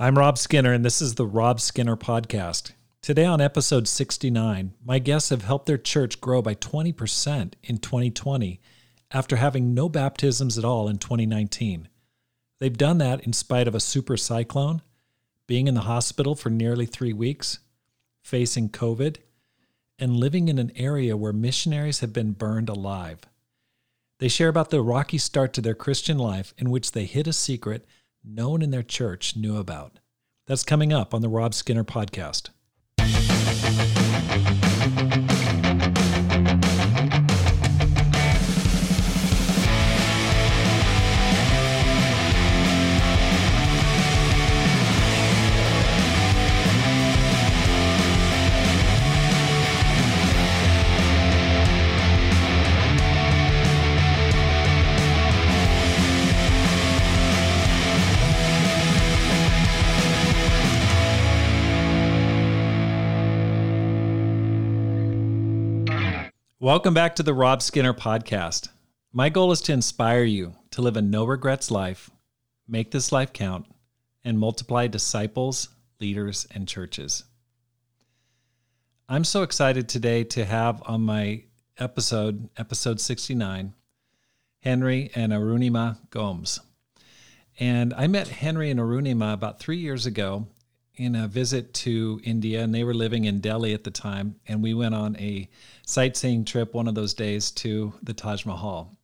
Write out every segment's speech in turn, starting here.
I'm Rob Skinner, and this is the Rob Skinner Podcast. Today, on episode 69, my guests have helped their church grow by 20% in 2020 after having no baptisms at all in 2019. They've done that in spite of a super cyclone, being in the hospital for nearly three weeks, facing COVID, and living in an area where missionaries have been burned alive. They share about the rocky start to their Christian life in which they hid a secret no one in their church knew about. That's coming up on the Rob Skinner podcast. Welcome back to the Rob Skinner podcast. My goal is to inspire you to live a no regrets life, make this life count, and multiply disciples, leaders, and churches. I'm so excited today to have on my episode, episode 69, Henry and Arunima Gomes. And I met Henry and Arunima about three years ago in a visit to India, and they were living in Delhi at the time. And we went on a sightseeing trip one of those days to the Taj Mahal.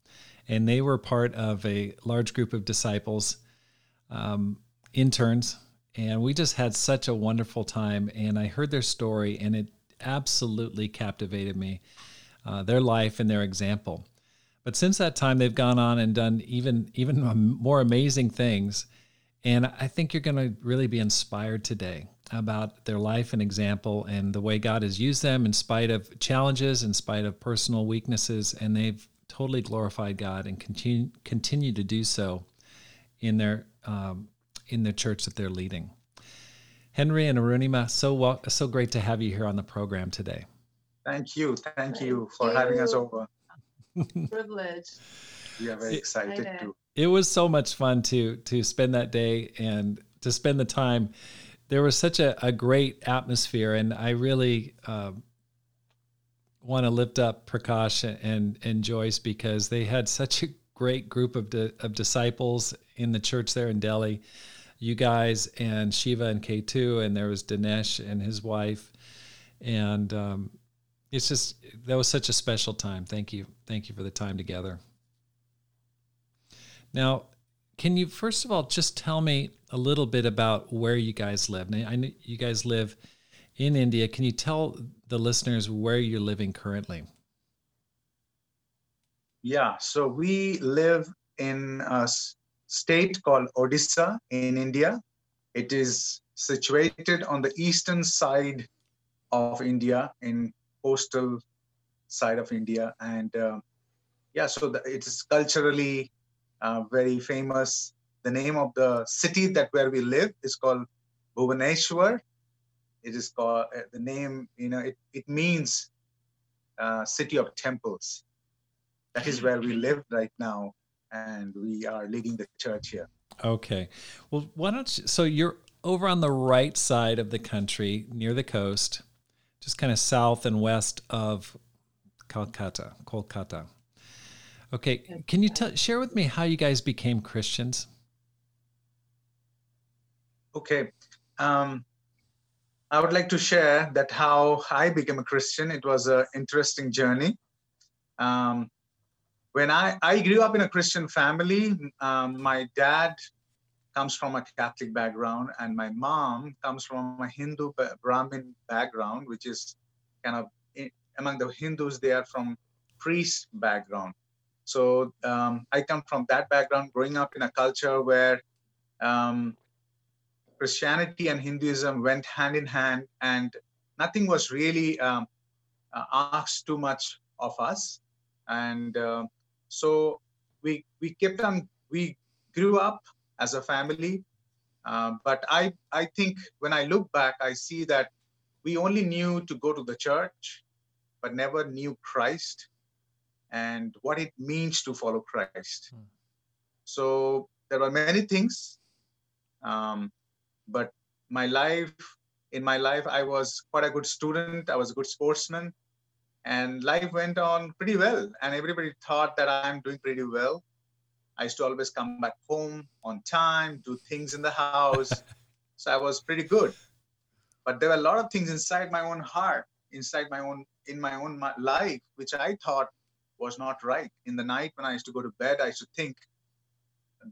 And they were part of a large group of disciples, um, interns, and we just had such a wonderful time. And I heard their story, and it absolutely captivated me uh, their life and their example. But since that time, they've gone on and done even even more amazing things. And I think you're going to really be inspired today about their life and example and the way God has used them in spite of challenges, in spite of personal weaknesses. And they've totally glorified God and continue, continue to do so in their, um, in the church that they're leading. Henry and Arunima, so well, so great to have you here on the program today. Thank you. Thank you for Thank having us over. Privilege. We are very excited to it was so much fun to to spend that day and to spend the time. There was such a, a great atmosphere, and I really uh, want to lift up Prakash and and Joyce because they had such a great group of di- of disciples in the church there in Delhi. You guys and Shiva and K2, and there was Dinesh and his wife, and um, it's just that was such a special time. Thank you, thank you for the time together. Now, can you first of all just tell me a little bit about where you guys live? Now, I know you guys live in India. Can you tell the listeners where you're living currently? Yeah, so we live in a state called Odisha in India. It is situated on the eastern side of India, in coastal side of India, and uh, yeah, so the, it is culturally uh, very famous. The name of the city that where we live is called Bhubaneswar. It is called uh, the name. You know, it it means uh, city of temples. That is where we live right now, and we are leading the church here. Okay, well, why don't you, so you're over on the right side of the country near the coast, just kind of south and west of Kolkata. Kolkata. Okay, can you tell, share with me how you guys became Christians? Okay, um, I would like to share that how I became a Christian. It was an interesting journey. Um, when I, I grew up in a Christian family, um, my dad comes from a Catholic background, and my mom comes from a Hindu Brahmin background, which is kind of among the Hindus, they are from priest background. So um, I come from that background, growing up in a culture where um, Christianity and Hinduism went hand in hand, and nothing was really um, uh, asked too much of us. And uh, so we we kept on. We grew up as a family, uh, but I I think when I look back, I see that we only knew to go to the church, but never knew Christ and what it means to follow Christ. Hmm. So there are many things. Um, but my life, in my life, I was quite a good student. I was a good sportsman, and life went on pretty well. And everybody thought that I'm doing pretty well. I used to always come back home on time, do things in the house. so I was pretty good. But there were a lot of things inside my own heart, inside my own in my own life, which I thought was not right. In the night when I used to go to bed, I used to think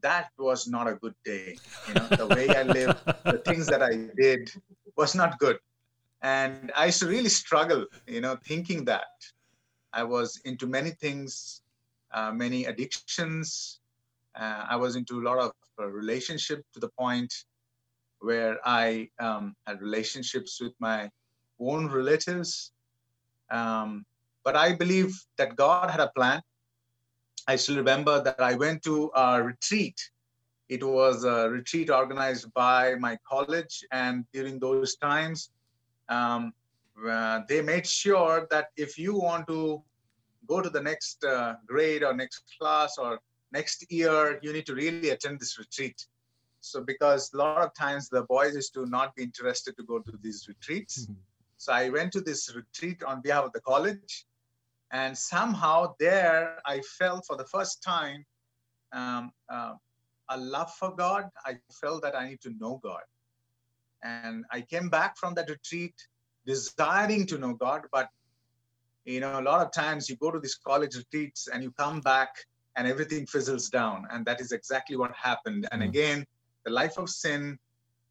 that was not a good day. You know, the way I lived, the things that I did was not good. And I used to really struggle, you know, thinking that I was into many things, uh, many addictions. Uh, I was into a lot of uh, relationship to the point where I um, had relationships with my own relatives. Um, but I believe that God had a plan. I still remember that I went to a retreat. It was a retreat organized by my college, and during those times, um, uh, they made sure that if you want to go to the next uh, grade or next class or next year, you need to really attend this retreat. So, because a lot of times the boys used to not be interested to go to these retreats. Mm-hmm. So, I went to this retreat on behalf of the college and somehow there, I felt for the first time um, uh, a love for God. I felt that I need to know God. And I came back from that retreat desiring to know God. But, you know, a lot of times you go to these college retreats and you come back and everything fizzles down. And that is exactly what happened. And mm. again, the life of sin,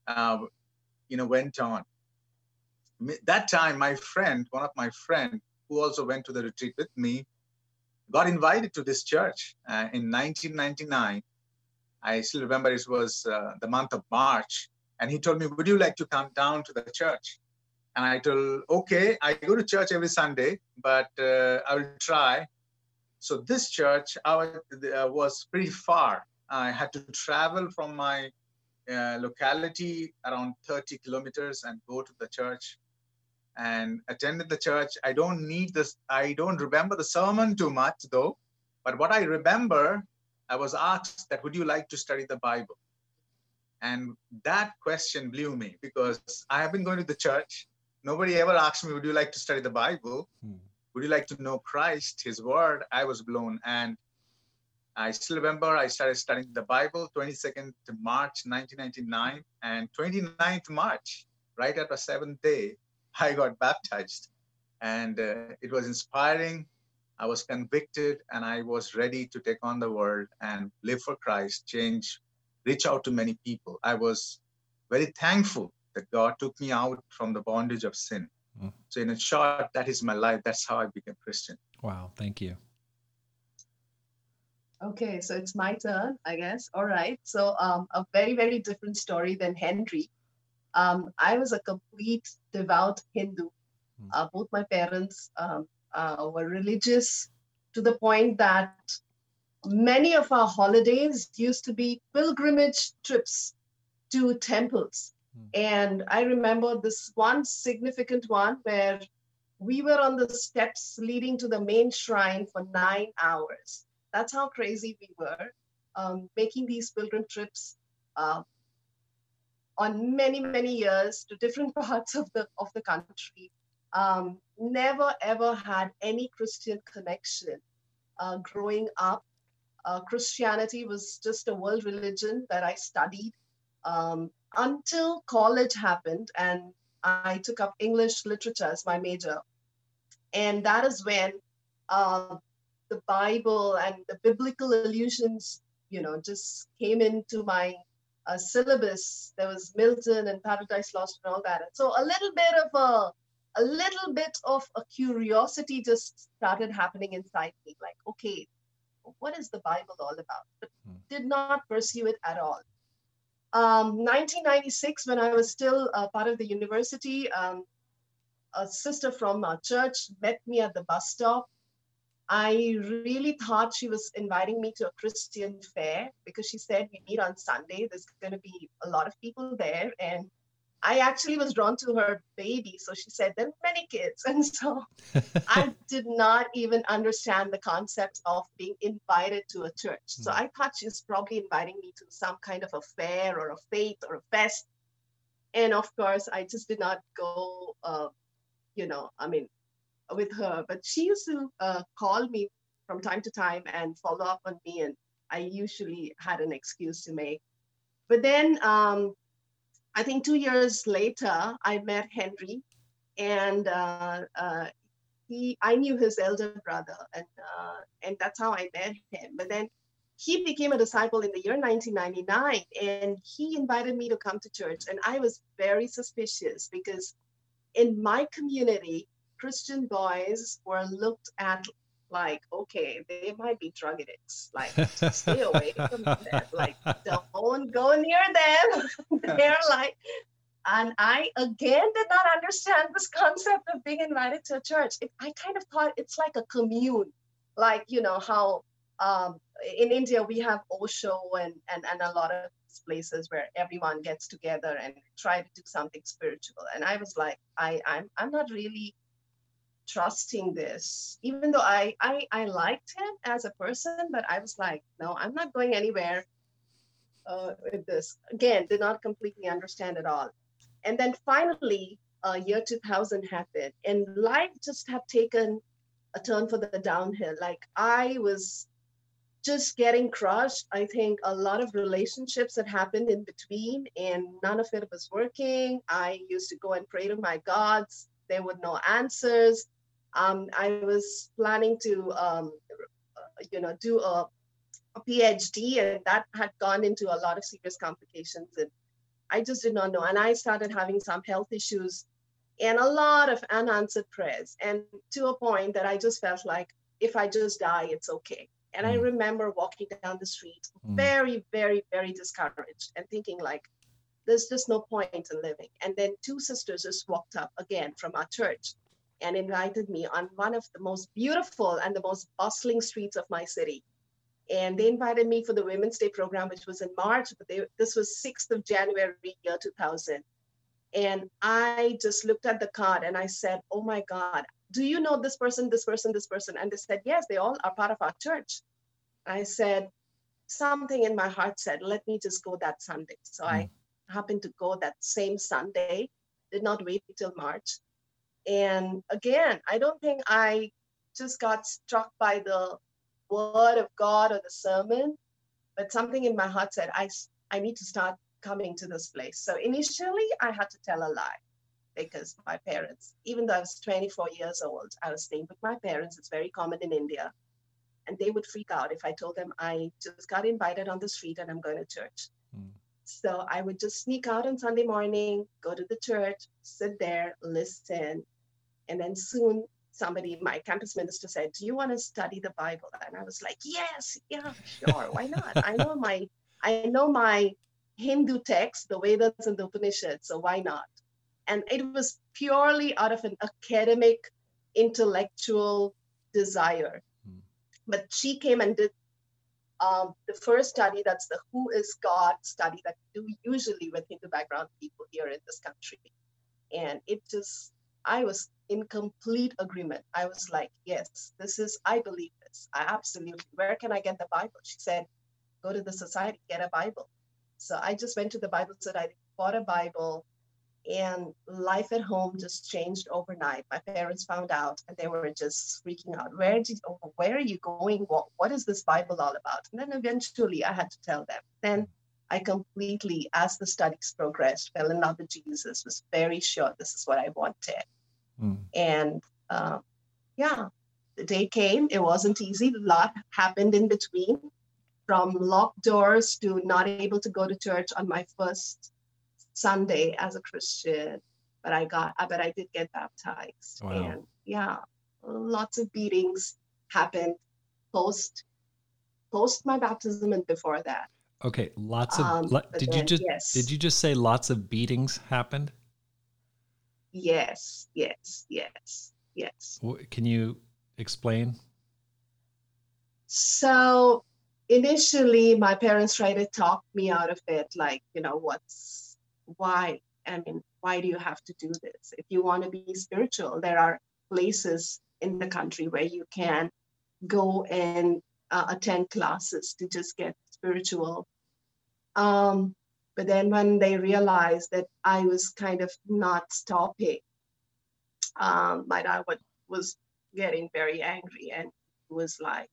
uh, you know, went on. That time, my friend, one of my friend, who also went to the retreat with me, got invited to this church uh, in 1999. I still remember it was uh, the month of March. And he told me, Would you like to come down to the church? And I told, Okay, I go to church every Sunday, but uh, I will try. So this church uh, was pretty far. I had to travel from my uh, locality around 30 kilometers and go to the church and attended the church. I don't need this, I don't remember the sermon too much though, but what I remember, I was asked that, would you like to study the Bible? And that question blew me because I have been going to the church. Nobody ever asked me, would you like to study the Bible? Hmm. Would you like to know Christ, his word? I was blown. And I still remember I started studying the Bible 22nd March 1999 and 29th March, right at the seventh day, I got baptized. And uh, it was inspiring. I was convicted and I was ready to take on the world and live for Christ, change, reach out to many people. I was very thankful that God took me out from the bondage of sin. Mm. So, in a short, that is my life. That's how I became Christian. Wow. Thank you. Okay, so it's my turn, I guess. All right. So, um, a very, very different story than Henry. Um, I was a complete devout Hindu. Hmm. Uh, both my parents um, uh, were religious to the point that many of our holidays used to be pilgrimage trips to temples. Mm. And I remember this one significant one where we were on the steps leading to the main shrine for nine hours. That's how crazy we were, um, making these pilgrim trips. Uh, on many many years to different parts of the of the country um, never ever had any christian connection uh, growing up. Uh, christianity was just a world religion that i studied um, until college happened and i took up english literature as my major. And that is when uh, the bible and the biblical allusions you know just came into my a syllabus. There was Milton and Paradise Lost and all that. And so a little bit of a a little bit of a curiosity just started happening inside me. Like, okay, what is the Bible all about? But hmm. did not pursue it at all. Um, 1996, when I was still part of the university, um, a sister from our church met me at the bus stop I really thought she was inviting me to a Christian fair because she said we meet on Sunday. There's going to be a lot of people there. And I actually was drawn to her baby. So she said, there are many kids. And so I did not even understand the concept of being invited to a church. So hmm. I thought she was probably inviting me to some kind of a fair or a faith or a fest. and of course, I just did not go, uh, you know, I mean, with her. But she used to uh, call me from time to time and follow up on me, and I usually had an excuse to make. But then um, I think two years later, I met Henry, and uh, uh, he I knew his elder brother, and uh, and that's how I met him. But then he became a disciple in the year 1999, and he invited me to come to church, and I was very suspicious because in my community, Christian boys were looked at like, okay, they might be drug addicts. Like, stay away from them. Like, don't go near them. They're like, and I again did not understand this concept of being invited to a church. It, I kind of thought it's like a commune, like you know how um, in India we have Osho and, and and a lot of places where everyone gets together and try to do something spiritual. And I was like, I I'm I'm not really trusting this, even though I I I liked him as a person, but I was like, no, I'm not going anywhere uh, with this. Again, did not completely understand at all. And then finally, uh, year 2000 happened, and life just had taken a turn for the downhill. Like I was just getting crushed. I think a lot of relationships had happened in between, and none of it was working. I used to go and pray to my gods. There were no answers. Um, I was planning to, um, you know, do a, a PhD, and that had gone into a lot of serious complications. And I just did not know. And I started having some health issues and a lot of unanswered prayers. And to a point that I just felt like if I just die, it's okay. And mm. I remember walking down the street, mm. very, very, very discouraged and thinking like, there's just no point in living. And then two sisters just walked up again from our church and invited me on one of the most beautiful and the most bustling streets of my city and they invited me for the Women's Day program, which was in March, but they, this was 6th of January, year 2000. And I just looked at the card and I said, Oh my God, do you know this person, this person, this person? And they said, Yes, they all are part of our church. I said, Something in my heart said, Let me just go that Sunday. So mm. I happened to go that same Sunday, did not wait till March. And again, I don't think I just got struck by the word of God or the sermon, but something in my heart said, I, I need to start coming to this place. So initially, I had to tell a lie because my parents, even though I was 24 years old, I was staying with my parents. It's very common in India. And they would freak out if I told them I just got invited on the street and I'm going to church. Mm. So I would just sneak out on Sunday morning, go to the church, sit there, listen. And then soon somebody, my campus minister said, Do you want to study the Bible? And I was like, Yes, yeah, sure, why not? I know my I know my Hindu text, the Vedas and the Upanishads, so why not? And it was purely out of an academic, intellectual desire. Hmm. But she came and did um, the first study, that's the Who is God study that we do usually with Hindu background people here in this country. And it just, I was in complete agreement. I was like, yes, this is, I believe this. I absolutely, where can I get the Bible? She said, go to the society, get a Bible. So I just went to the Bible society, bought a Bible, and life at home just changed overnight. My parents found out and they were just freaking out. Where did where are you going? What what is this Bible all about? And then eventually I had to tell them. Then I completely, as the studies progressed, fell in love with Jesus, was very sure this is what I wanted. Mm. And uh, yeah, the day came. It wasn't easy. A lot happened in between, from locked doors to not able to go to church on my first Sunday as a Christian. But I got, but I did get baptized. Wow. And yeah, lots of beatings happened post post my baptism and before that. Okay, lots of. Um, did then, you just yes. did you just say lots of beatings happened? Yes, yes, yes, yes. Can you explain? So initially, my parents tried to talk me out of it, like, you know, what's why? I mean, why do you have to do this? If you want to be spiritual, there are places in the country where you can go and uh, attend classes to just get spiritual. Um, But then when they realized that I was kind of not stopping, um, my dad would, was getting very angry and was like,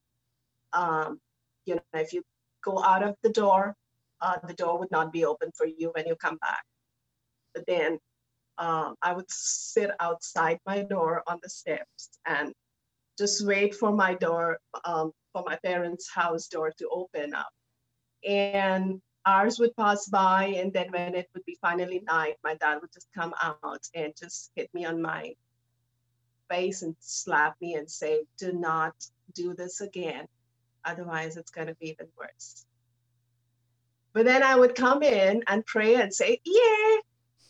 um, you know, if you go out of the door, uh, the door would not be open for you when you come back. But then um, I would sit outside my door on the steps and just wait for my door, um, for my parents' house door to open up. And hours would pass by, and then when it would be finally night, my dad would just come out and just hit me on my face and slap me and say, Do not do this again. Otherwise, it's going to be even worse. But then I would come in and pray and say, Yeah,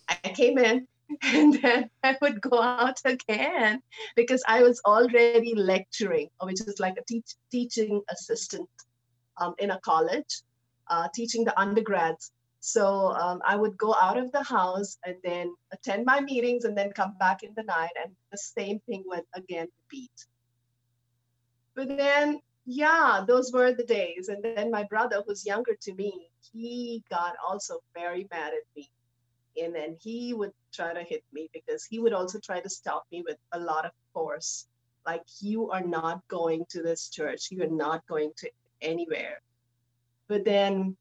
I came in. And then I would go out again because I was already lecturing, which is like a teach, teaching assistant um, in a college, uh, teaching the undergrads. So um, I would go out of the house and then attend my meetings and then come back in the night, and the same thing would again repeat. But then, yeah, those were the days. And then my brother, who's younger to me, he got also very mad at me. And then he would try to hit me because he would also try to stop me with a lot of force. Like, you are not going to this church, you are not going to anywhere. But then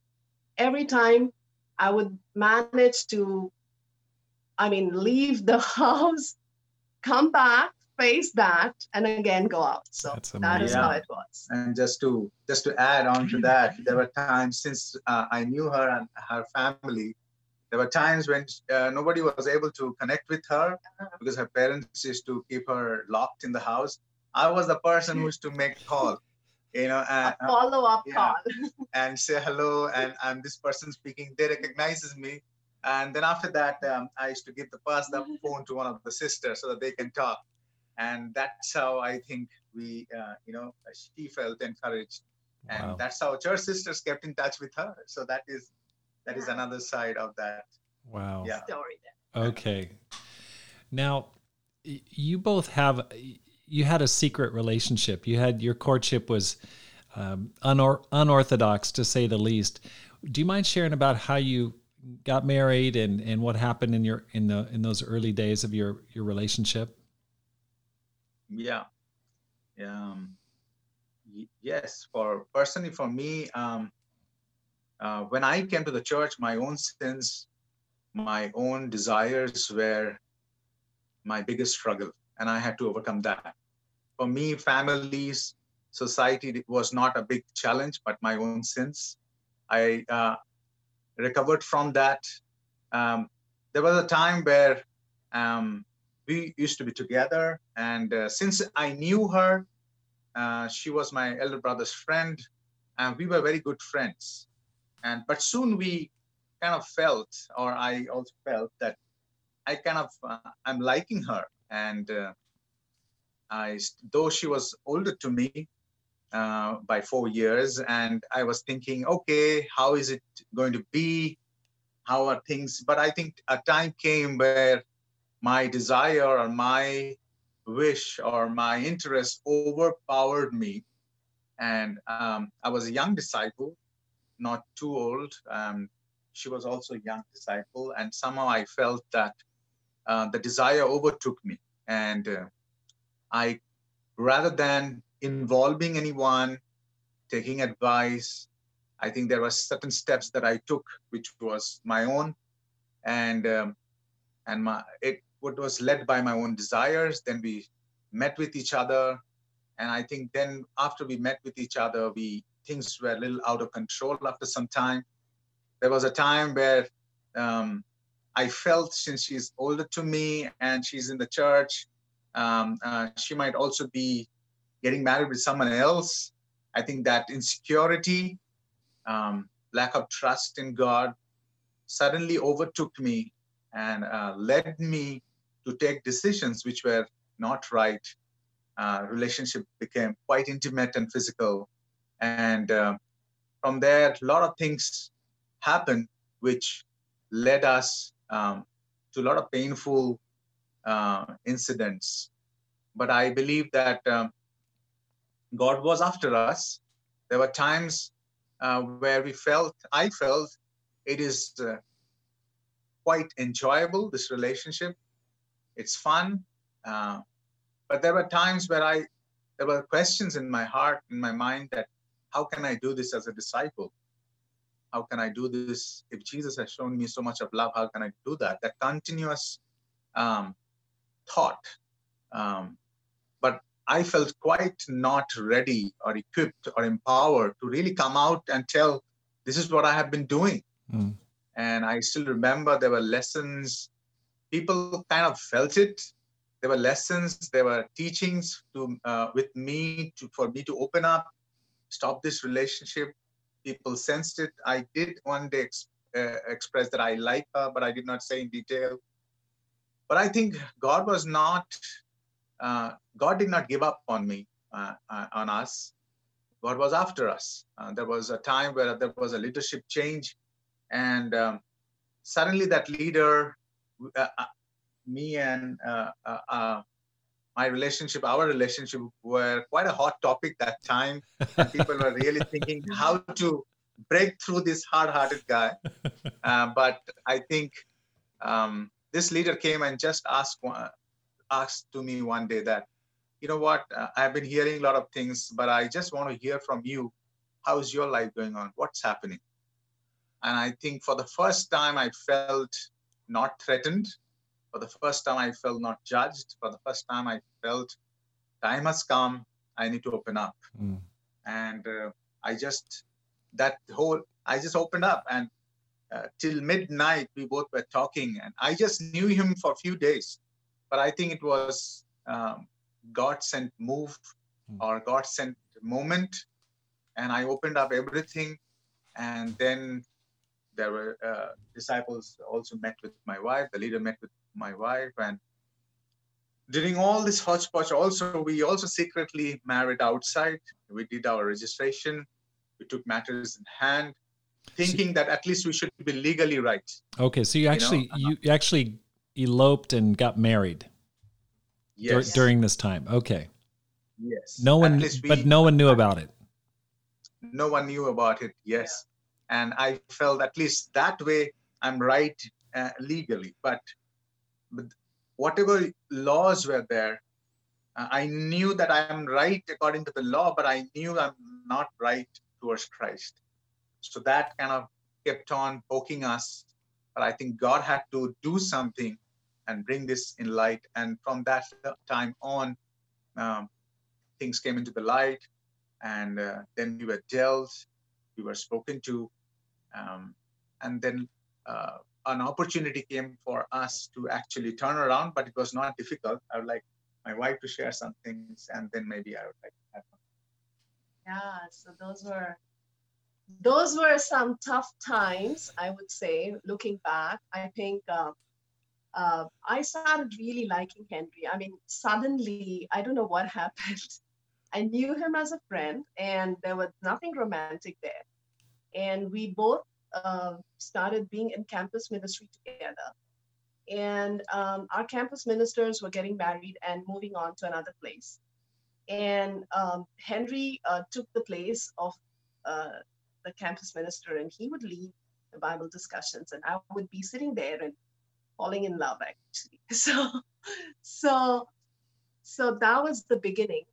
every time I would manage to, I mean, leave the house, come back, face that, and again go out. So that is how it was. And just to just to add on to that, there were times since uh, I knew her and her family, there were times when uh, nobody was able to connect with her uh-huh. because her parents used to keep her locked in the house. I was the person who used to make call you know, and, a follow-up yeah, call. and say hello, and I'm this person speaking. They recognizes me, and then after that, um, I used to give the pass the phone to one of the sisters so that they can talk, and that's how I think we, uh, you know, she felt encouraged, and wow. that's how church sisters kept in touch with her. So that is that is another side of that. Wow. Yeah. Story. Okay. Now, you both have you had a secret relationship. You had your courtship was um, unor- unorthodox to say the least. Do you mind sharing about how you got married and, and what happened in your in the in those early days of your your relationship? Yeah, um, yes. For personally, for me, um, uh, when I came to the church, my own sins, my own desires were my biggest struggle and I had to overcome that. For me, families, society was not a big challenge, but my own sins. I uh, recovered from that. Um, there was a time where um, we used to be together, and uh, since I knew her, uh, she was my elder brother's friend, and we were very good friends. And but soon we kind of felt, or I also felt that I kind of uh, I'm liking her, and uh, I, though she was older to me uh, by four years, and I was thinking, okay, how is it going to be? How are things? But I think a time came where my desire or my wish or my interest overpowered me. And um, I was a young disciple, not too old. Um, she was also a young disciple. And somehow I felt that uh, the desire overtook me. And uh, I, rather than involving anyone, taking advice, I think there were certain steps that I took, which was my own, and um, and my it what was led by my own desires. Then we met with each other, and I think then after we met with each other, we things were a little out of control after some time. There was a time where um, I felt since she's older to me and she's in the church, um, uh, she might also be getting married with someone else. I think that insecurity, um, lack of trust in God suddenly overtook me and uh, led me to take decisions which were not right. Uh, relationship became quite intimate and physical. And uh, from there, a lot of things happened which led us um, to a lot of painful uh, incidents. But I believe that um, God was after us. There were times uh, where we felt, I felt, it is uh, quite enjoyable, this relationship. It's fun. Uh, but there were times where I, there were questions in my heart, in my mind that how can I do this as a disciple? How can I do this? If Jesus has shown me so much of love, how can I do that? That continuous um, thought. Um, but I felt quite not ready or equipped or empowered to really come out and tell, this is what I have been doing. Mm. And I still remember there were lessons. People kind of felt it. There were lessons, there were teachings to uh, with me to, for me to open up, stop this relationship. People sensed it. I did one day ex- uh, express that I like her, but I did not say in detail. But I think God was not, uh, God did not give up on me, uh, uh, on us. God was after us. Uh, there was a time where there was a leadership change, and um, suddenly that leader, uh, uh, me and my relationship, our relationship, were quite a hot topic that time. And people were really thinking how to break through this hard-hearted guy. but I think um, this leader came and just asked asked to me one day that, you know what, uh, I've been hearing a lot of things, but I just want to hear from you. How's your life going on? What's happening? And I think for the first time, I felt not threatened. For the first time, I felt not judged. For the first time, I felt time has come. I need to open up. Mm. And uh, I just, that whole, I just opened up. And uh, till midnight we both were talking and i just knew him for a few days but i think it was um, god sent move mm. or god sent moment and i opened up everything and then there were uh, disciples also met with my wife the leader met with my wife and during all this hodgepodge also we also secretly married outside we did our registration we took matters in hand thinking that at least we should be legally right. Okay, so you actually you, know? you actually eloped and got married. Yes. Dur- during this time. Okay. Yes. No one, we, but no one knew about it. No one knew about it. Yes, yeah. And I felt at least that way I'm right uh, legally, but, but whatever laws were there, uh, I knew that I am right according to the law, but I knew I'm not right towards Christ. So that kind of kept on poking us. But I think God had to do something and bring this in light. And from that time on, um, things came into the light. And uh, then we were dealt, we were spoken to. Um, and then uh, an opportunity came for us to actually turn around, but it was not difficult. I would like my wife to share some things, and then maybe I would like to add. Yeah, so those were those were some tough times, I would say, looking back. I think uh, uh, I started really liking Henry. I mean, suddenly, I don't know what happened. I knew him as a friend, and there was nothing romantic there. And we both uh, started being in campus ministry together. And um, our campus ministers were getting married and moving on to another place. And um, Henry uh, took the place of uh, the campus minister, and he would lead the Bible discussions, and I would be sitting there and falling in love actually. So, so, so that was the beginning.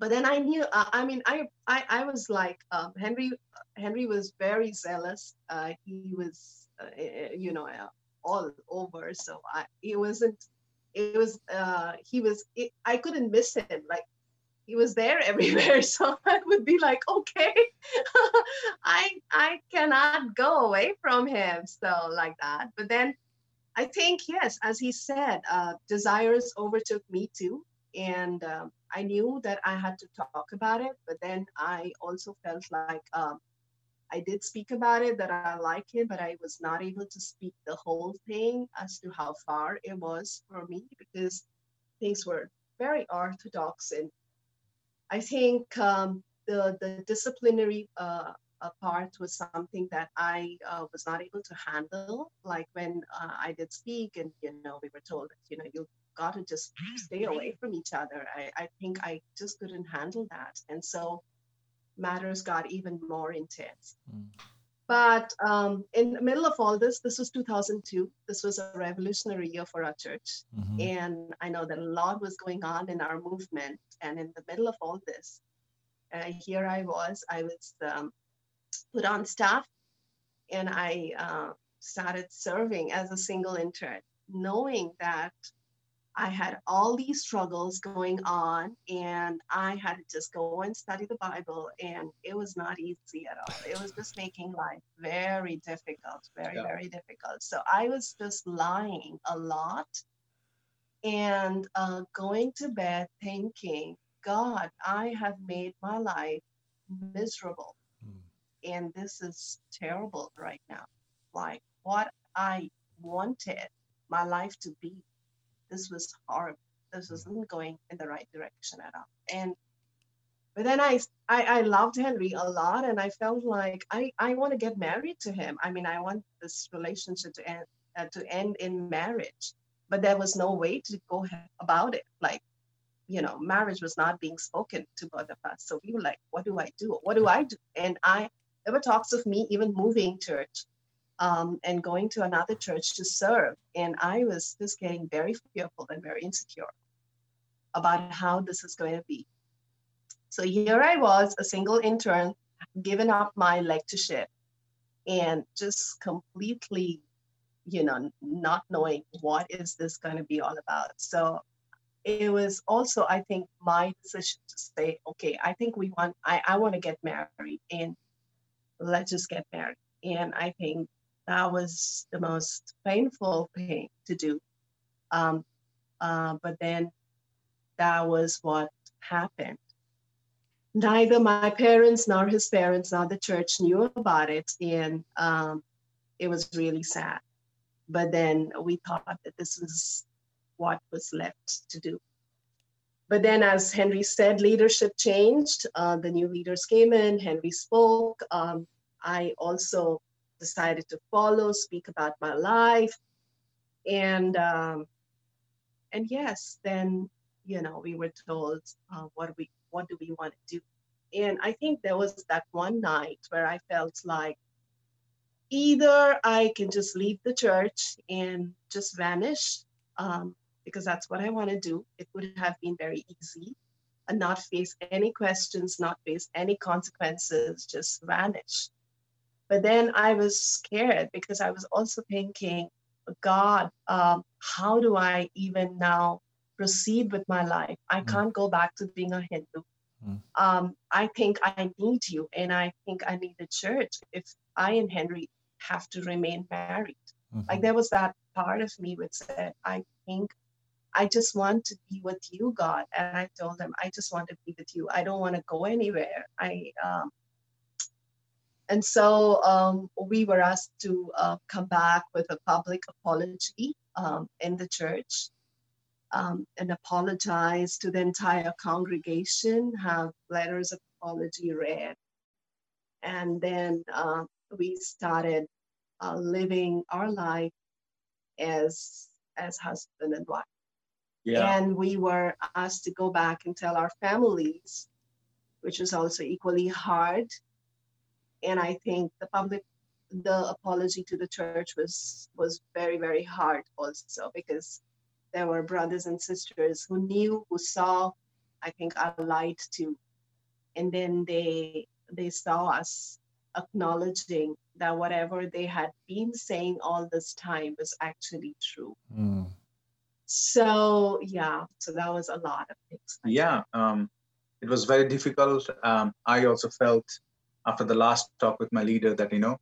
But then I knew. Uh, I mean, I, I, I was like um, Henry. Henry was very zealous. Uh, he was, uh, eh, eh, you know, uh, all over. So I, it wasn't. It was. Uh, he was. It, I couldn't miss him. Like he was there everywhere. So I would be like, okay, I I cannot go away from him. So like that. But then I think yes, as he said, uh, desires overtook me too, and um, I knew that I had to talk about it. But then I also felt like um, I did speak about it that I like him, but I was not able to speak the whole thing as to how far it was for me because things were very orthodox and I think um, the the disciplinary uh, uh, part was something that I uh, was not able to handle. Like when uh, I did speak, and you know, we were told, that you know, you got to just stay away from each other. I, I think I just couldn't handle that, and so matters got even more intense. Mm. But um, in the middle of all this, this was 2002. This was a revolutionary year for our church. Mm-hmm. And I know that a lot was going on in our movement. And in the middle of all this, uh, here I was, I was um, put on staff and I uh, started serving as a single intern, knowing that I had all these struggles going on, and I had to just go and study the Bible, and it was not easy at all. It was just making life very difficult, very, yeah. very difficult. So I was just lying a lot and uh, going to bed thinking, God, I have made my life miserable. Mm. And this is terrible right now. Like what I wanted my life to be this was horrible. This mm. wasn't going in the right direction at all. And but then I, I, I loved Henry a lot, and I felt like I, I want to get married to him. I mean, I want this relationship to end uh, to end in marriage, but there was no way to go about it. Like, you know, marriage was not being spoken to both of us. So we were like, what do I do? What do I do? And I there were talks of me even moving to church um, and going to another church to serve. And I was just getting very fearful and very insecure about how this is going to be. So here I was, a single intern, giving up my lectureship and just completely, you know, not knowing what is this going to be all about. So it was also, I think, my decision to say, okay, I think we want, I, I want to get married and let's just get married. And I think that was the most painful thing to do. Um, uh, but then that was what happened. Neither my parents nor his parents nor the church knew about it, and um, it was really sad. But then we thought that this was what was left to do. But then, as Henry said, leadership changed. Uh, the new leaders came in. Henry spoke. Um, I also decided to follow, speak about my life. And um, and yes, then you know we were told uh, what we what do we want to do, and I think there was that one night where I felt like either I can just leave the church and just vanish um, because that's what I want to do. It would have been very easy and not face any questions, not face any consequences, just vanish. But then I was scared because I was also thinking, God, um, how do I even now proceed with my life? I mm. can't go back to being a Hindu. Mm. Um, I think I need you, and I think I need the church if I and Henry have to remain married. Mm-hmm. Like there was that part of me which said, I think I just want to be with you, God. And I told him, I just want to be with you. I don't want to go anywhere. I um, and so um, we were asked to uh, come back with a public apology um, in the church um, and apologize to the entire congregation, have letters of apology read. And then uh, we started uh, living our life as, as husband and wife. Yeah. And we were asked to go back and tell our families, which was also equally hard and I think the public the apology to the church was was very very hard also because there were brothers and sisters who knew who saw i think our light too. And then they they saw us acknowledging that whatever they had been saying all this time was actually true. Mm. so yeah so that was a lot of things yeah um, it was very difficult. Um, i also felt after the last talk with my leader that you know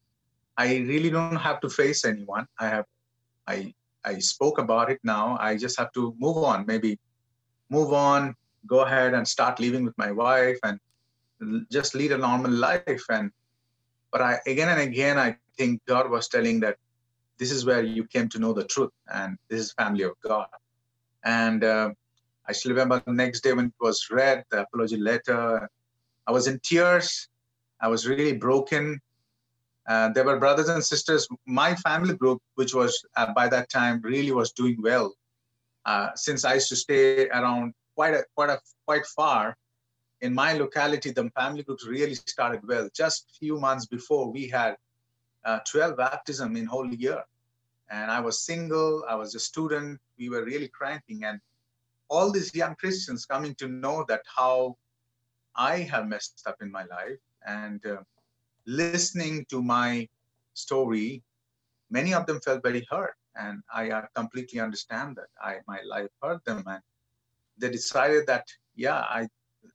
i really don't have to face anyone. I have i i spoke about it now. I just have to move on maybe move on go ahead and start living with my wife and just lead a normal life. And but i again and again i think god was telling that this is where you came to know the truth and this is family of god. And uh, i still remember the next day when it was read the apology letter i was in tears I was really broken. Uh, there were brothers and sisters. My family group, which was uh, by that time really was doing well, uh, since I used to stay around quite a, quite a, quite far. In my locality, the family groups really started well. Just a few months before, we had uh, 12 baptism in whole year. And I was single, I was a student, we were really cranking. And all these young Christians coming to know that how I have messed up in my life and uh, listening to my story, many of them felt very hurt. And I completely understand that. I my life hurt them, and they decided that yeah, I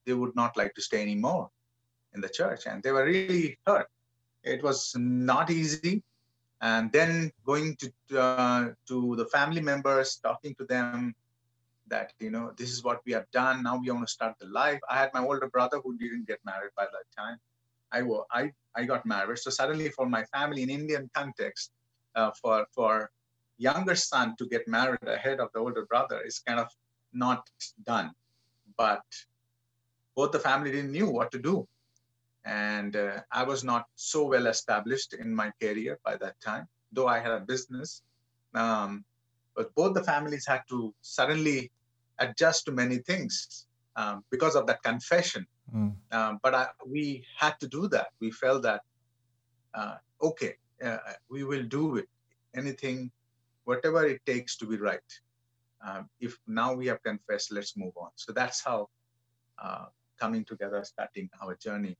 they would not like to stay anymore in the church, and they were really hurt. It was not easy, and then going to uh, to the family members, talking to them that you know this is what we have done. Now we want to start the life. I had my older brother who didn't get married by that time. I I I got married. So suddenly, for my family in Indian context, uh, for for younger son to get married ahead of the older brother is kind of not done. But both the family didn't knew what to do, and uh, I was not so well established in my career by that time. Though I had a business, um, but both the families had to suddenly adjust to many things um, because of that confession. Mm. Um, but I, we had to do that. We felt that, uh, okay, uh, we will do it. Anything, whatever it takes to be right. Um, if now we have confessed, let's move on. So that's how uh, coming together, starting our journey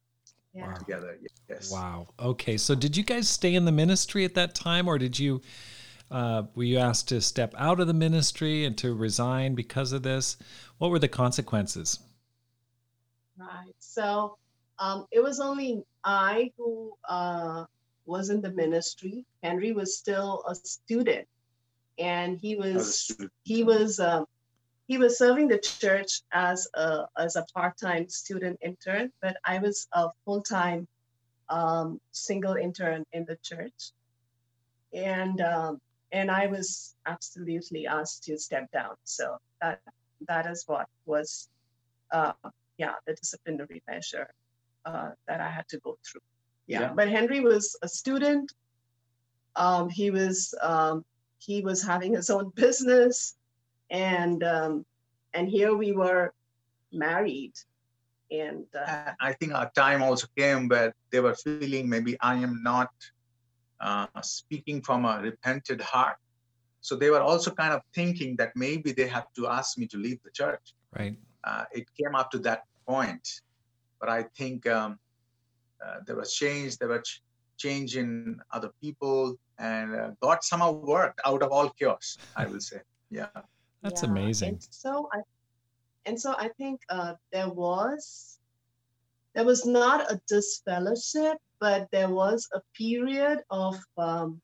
yeah. together. Yes. Wow. Okay. So did you guys stay in the ministry at that time, or did you? Uh, were you asked to step out of the ministry and to resign because of this? What were the consequences? Right. So um, it was only I who uh, was in the ministry. Henry was still a student, and he was he was um, he was serving the church as a as a part time student intern. But I was a full time um, single intern in the church, and um, and I was absolutely asked to step down. So that that is what was, uh, yeah, the disciplinary measure uh, that I had to go through. Yeah. yeah. But Henry was a student. Um, he was um, he was having his own business, and um, and here we were married. And uh, I think our time also came where they were feeling maybe I am not uh, speaking from a repented heart. So they were also kind of thinking that maybe they have to ask me to leave the church. Right. Uh, it came up to that point, but I think um, uh, there was change. There was change in other people, and uh, God somehow worked out of all chaos. I will say, yeah. That's yeah. amazing. And so I, and so I think uh, there was, there was not a disfellowship, but there was a period of um,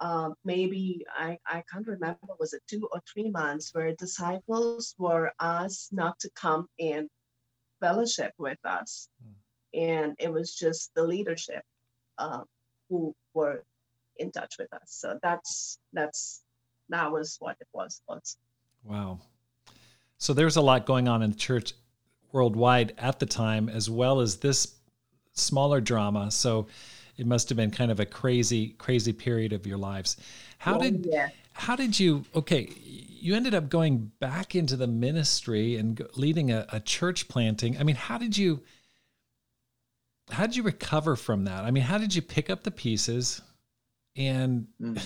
uh, maybe I, I can't remember was it two or three months where disciples were asked not to come in fellowship with us mm. and it was just the leadership uh, who were in touch with us so that's that's that was what it was also. wow so there's a lot going on in the church worldwide at the time as well as this smaller drama. So it must have been kind of a crazy, crazy period of your lives. How did yeah. how did you? Okay, you ended up going back into the ministry and leading a, a church planting. I mean, how did you? How did you recover from that? I mean, how did you pick up the pieces? and mm.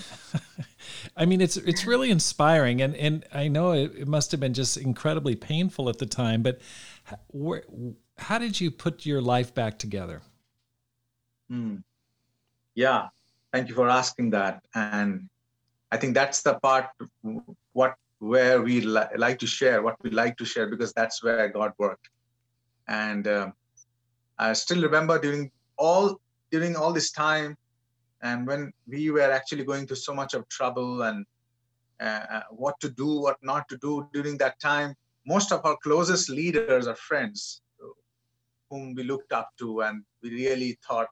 i mean it's it's really inspiring and and i know it, it, must have been just incredibly painful at the time but where, how did you put your life back together? Mm. Yeah, thank you for asking that. And I think that's the part what where we li- like to share, what we like to share, because that's where God worked. And uh, I still remember during all during all this time, and when we were actually going through so much of trouble and uh, uh what to do, what not to do during that time, most of our closest leaders are friends whom we looked up to and we really thought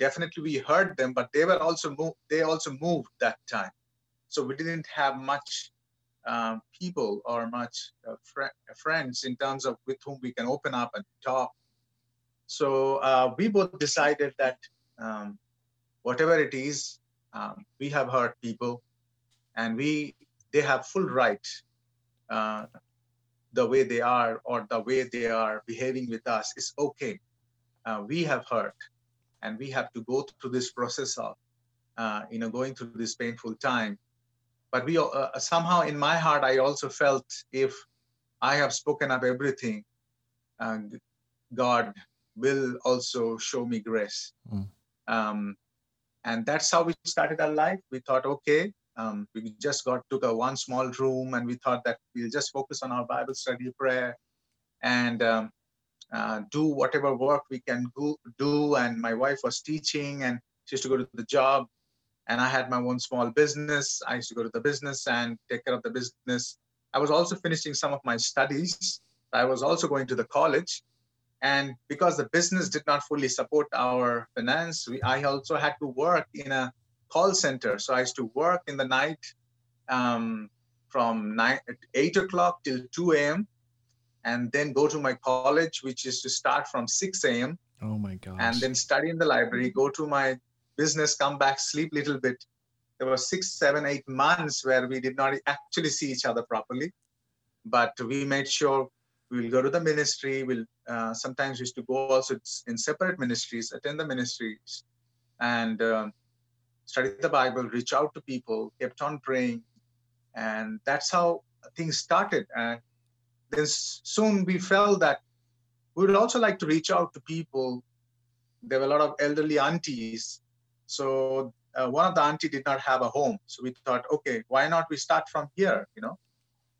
definitely we heard them but they were also moved they also moved that time. So we didn't have much um, people or much uh, fr- friends in terms of with whom we can open up and talk. So uh, we both decided that um, whatever it is um, we have heard people and we they have full right uh, the way they are or the way they are behaving with us is okay. Uh, we have heard and we have to go through this process of, uh, you know, going through this painful time. But we uh, somehow, in my heart, I also felt if I have spoken up everything, uh, God will also show me grace. Mm. Um, and that's how we started our life. We thought, okay, um, we just got took a one small room, and we thought that we'll just focus on our Bible study, prayer, and um, uh, do whatever work we can go, do. And my wife was teaching, and she used to go to the job, and I had my own small business. I used to go to the business and take care of the business. I was also finishing some of my studies. I was also going to the college, and because the business did not fully support our finance, we, I also had to work in a call center. So I used to work in the night um, from nine, 8 o'clock till 2 a.m. and then go to my college, which is to start from 6 a.m. Oh my God. And then study in the library, go to my business, come back, sleep a little bit. There were six, seven, eight months where we did not actually see each other properly. But we made sure we'll go to the ministry. We'll uh, sometimes used to go also in separate ministries, attend the ministries, and um, study the Bible, reach out to people, kept on praying, and that's how things started. And then soon we felt that we would also like to reach out to people. There were a lot of elderly aunties, so uh, one of the auntie did not have a home, so we thought, okay, why not we start from here, you know?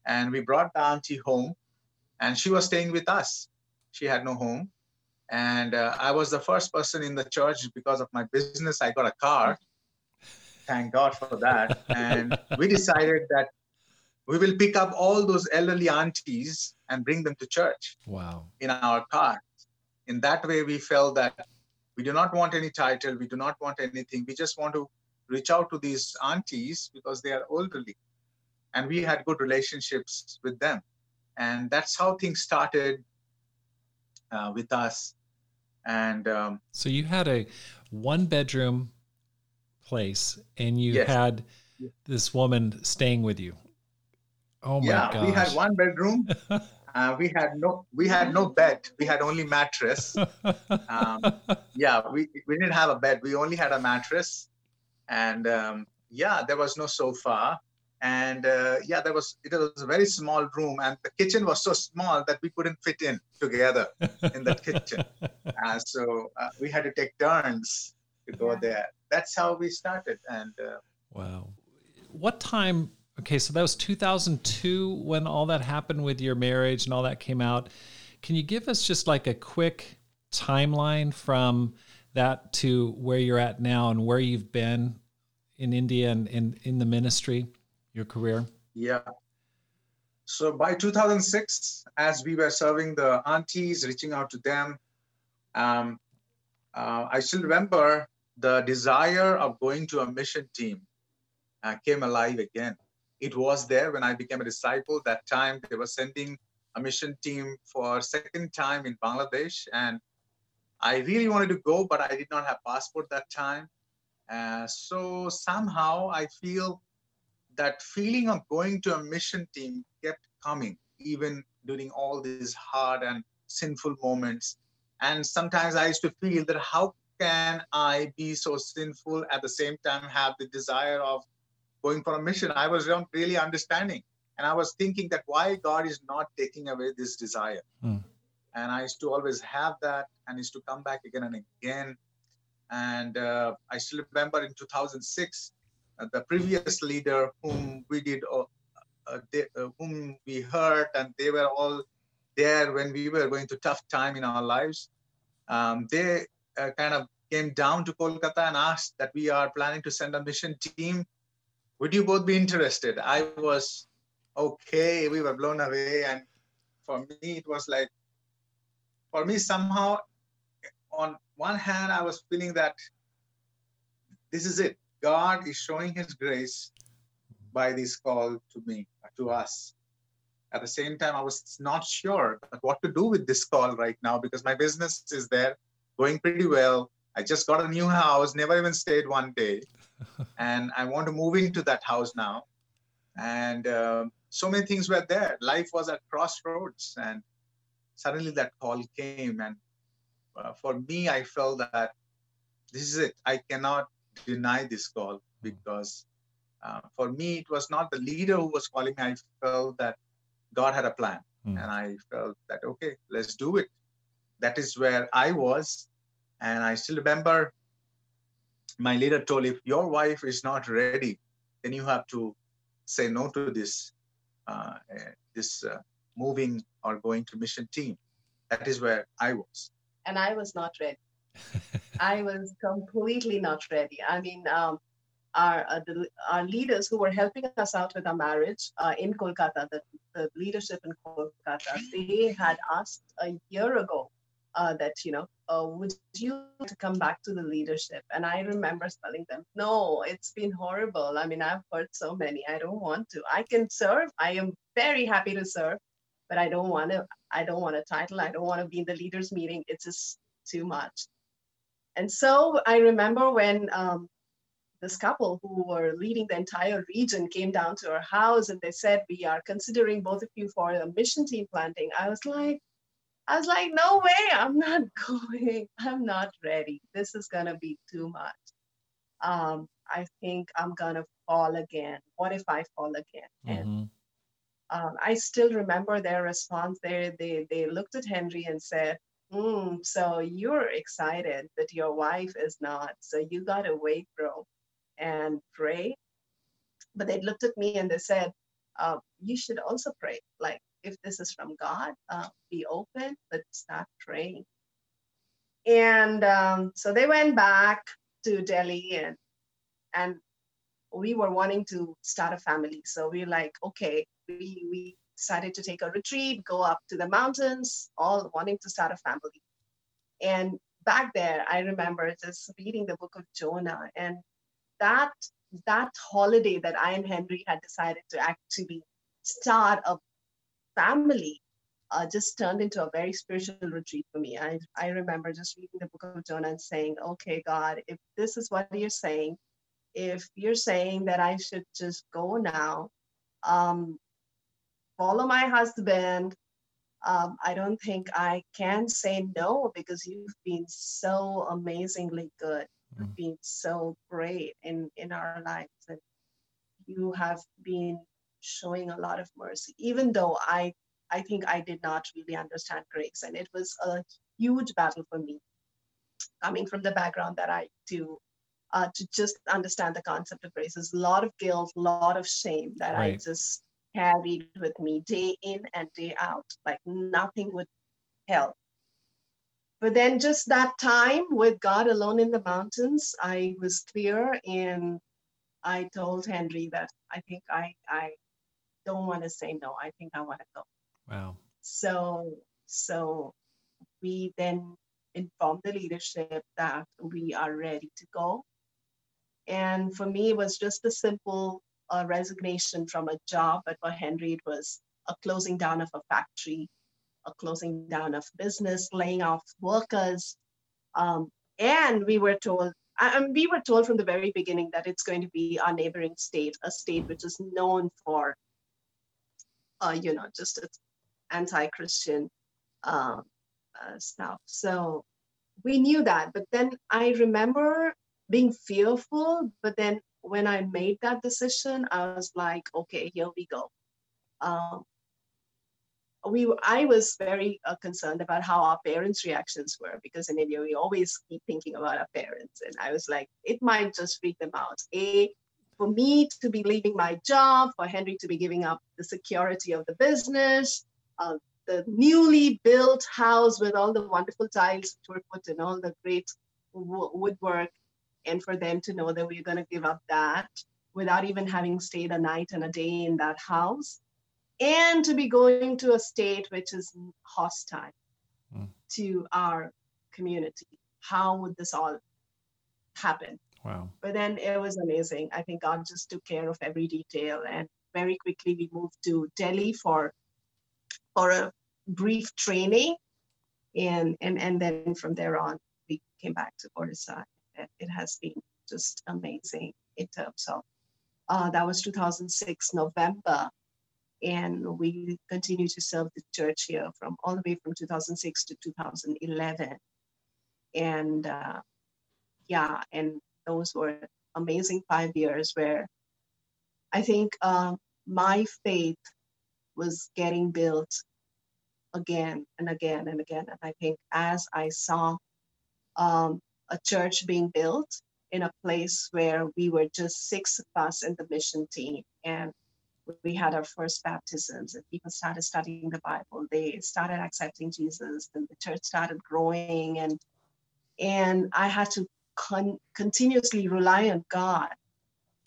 And we brought the auntie home and she was staying with us. She had no home. And uh, I was the first person in the church because of my business. I got a car. Thank God for that. And we decided that we will pick up all those elderly aunties and bring them to church. Wow. In our car. In that way, we felt that we do not want any title, we do not want anything. We just want to reach out to these aunties because they are elderly. And we had good relationships with them and that's how things started uh, with us and um, so you had a one bedroom place and you yes. had this woman staying with you oh my yeah gosh. we had one bedroom. Uh, we had no we had no bed. We had only mattress. Um, yeah we, we didn't have a bed. We only had a mattress. And um, yeah there was no sofa. And uh, yeah there was it was a very small room. And the kitchen was so small that we couldn't fit in together in the kitchen. Uh, so uh, we had to take turns to go there. That's how we started. And uh, wow. What time okay so that was 2002 when all that happened with your marriage and all that came out can you give us just like a quick timeline from that to where you're at now and where you've been in India and in, in the ministry? your career? Yeah. So by 2006, as we were serving the aunties, reaching out to them, um, uh, I still remember the desire of going to a mission team uh, came alive again. It was there when I became a disciple. That time they were sending a mission team for second time in Bangladesh, and I really wanted to go, but I did not have passport that time. Uh, so somehow I feel that feeling of going to a mission team kept coming even during all these hard and sinful moments and sometimes i used to feel that how can i be so sinful at the same time have the desire of going for a mission i was not really understanding and i was thinking that why god is not taking away this desire mm. and i used to always have that and used to come back again and again and uh, i still remember in 2006 uh, the previous leader whom we did, uh, uh, they, whom we heard, and they were all there when we were going to tough time in our lives. Um, they kind of came down to Kolkata and asked that we are planning to send a mission team. Would you both be interested? I was okay. We were blown away. And for me, it was like, for me, somehow, on one hand, I was feeling that this is it. God is showing His grace by this call to me, to us. At the same time, I was not sure what to do with this call right now because my business is there, going pretty well. I just got a new house, never even stayed one day, and I want to move into that house now. And uh, so many things were there. Life was at crossroads, and suddenly that call came. And uh, for me, I felt that this is it. I cannot deny this call because uh, for me, it was not the leader who was calling me. I felt that God had a plan. Mm. And I felt that, okay, let's do it. That is where I was. And I still remember my leader told, if your wife is not ready, then you have to say no to this, uh, this uh, moving or going to mission team. That is where I was. And I was not ready. I was completely not ready. I mean, um, our, uh, the, our leaders who were helping us out with our marriage uh, in Kolkata, the, the leadership in Kolkata, they had asked a year ago uh, that, you know, uh, would you to come back to the leadership? And I remember telling them, no, it's been horrible. I mean, I've heard so many. I don't want to. I can serve. I am very happy to serve, but I don't want to. I don't want a title. I don't want to be in the leaders meeting. It's just too much. And so I remember when um, this couple who were leading the entire region came down to our house and they said, We are considering both of you for a mission team planting. I was like, I was like, no way, I'm not going. I'm not ready. This is gonna be too much. Um, I think I'm gonna fall again. What if I fall again? Mm-hmm. And um, I still remember their response. They they they looked at Henry and said, mm, "So you're excited that your wife is not. So you gotta wait, bro." and pray. But they looked at me and they said, uh, You should also pray. Like, if this is from God, uh, be open, but start praying. And um, so they went back to Delhi and and we were wanting to start a family. So we are like, okay, we, we decided to take a retreat, go up to the mountains, all wanting to start a family. And back there, I remember just reading the book of Jonah and that that holiday that I and Henry had decided to actually start a family uh, just turned into a very spiritual retreat for me. I, I remember just reading the book of Jonah and saying, okay, God, if this is what you're saying, if you're saying that I should just go now, um, follow my husband, um, I don't think I can say no because you've been so amazingly good mm. been so great in in our lives and you have been showing a lot of mercy even though i i think i did not really understand grace and it was a huge battle for me coming from the background that i do uh, to just understand the concept of grace is a lot of guilt a lot of shame that right. i just carried with me day in and day out like nothing would help but then just that time with God alone in the mountains, I was clear and I told Henry that I think I I don't want to say no. I think I want to go. Wow. So so we then informed the leadership that we are ready to go. And for me, it was just a simple uh, resignation from a job, but for Henry, it was a closing down of a factory a closing down of business, laying off workers. Um, and we were told, and we were told from the very beginning that it's going to be our neighboring state, a state which is known for, uh, you know, just anti-Christian um, uh, stuff. So we knew that, but then I remember being fearful. But then when I made that decision, I was like, okay, here we go. Um, we I was very uh, concerned about how our parents' reactions were because in India we always keep thinking about our parents, and I was like, it might just freak them out. A for me to be leaving my job, for Henry to be giving up the security of the business, uh, the newly built house with all the wonderful tiles which were put in, all the great w- woodwork, and for them to know that we we're going to give up that without even having stayed a night and a day in that house and to be going to a state which is hostile mm. to our community. How would this all happen? Wow. But then it was amazing. I think God just took care of every detail. And very quickly we moved to Delhi for for a brief training. And and, and then from there on we came back to Odisha. It has been just amazing in terms of uh, that was 2006 November and we continue to serve the church here from all the way from 2006 to 2011 and uh, yeah, and those were amazing five years where I think uh, my faith was getting built again and again and again. And I think as I saw um, a church being built in a place where we were just six of us in the mission team, and we had our first baptisms, and people started studying the Bible. They started accepting Jesus, and the church started growing, and and I had to con- continuously rely on God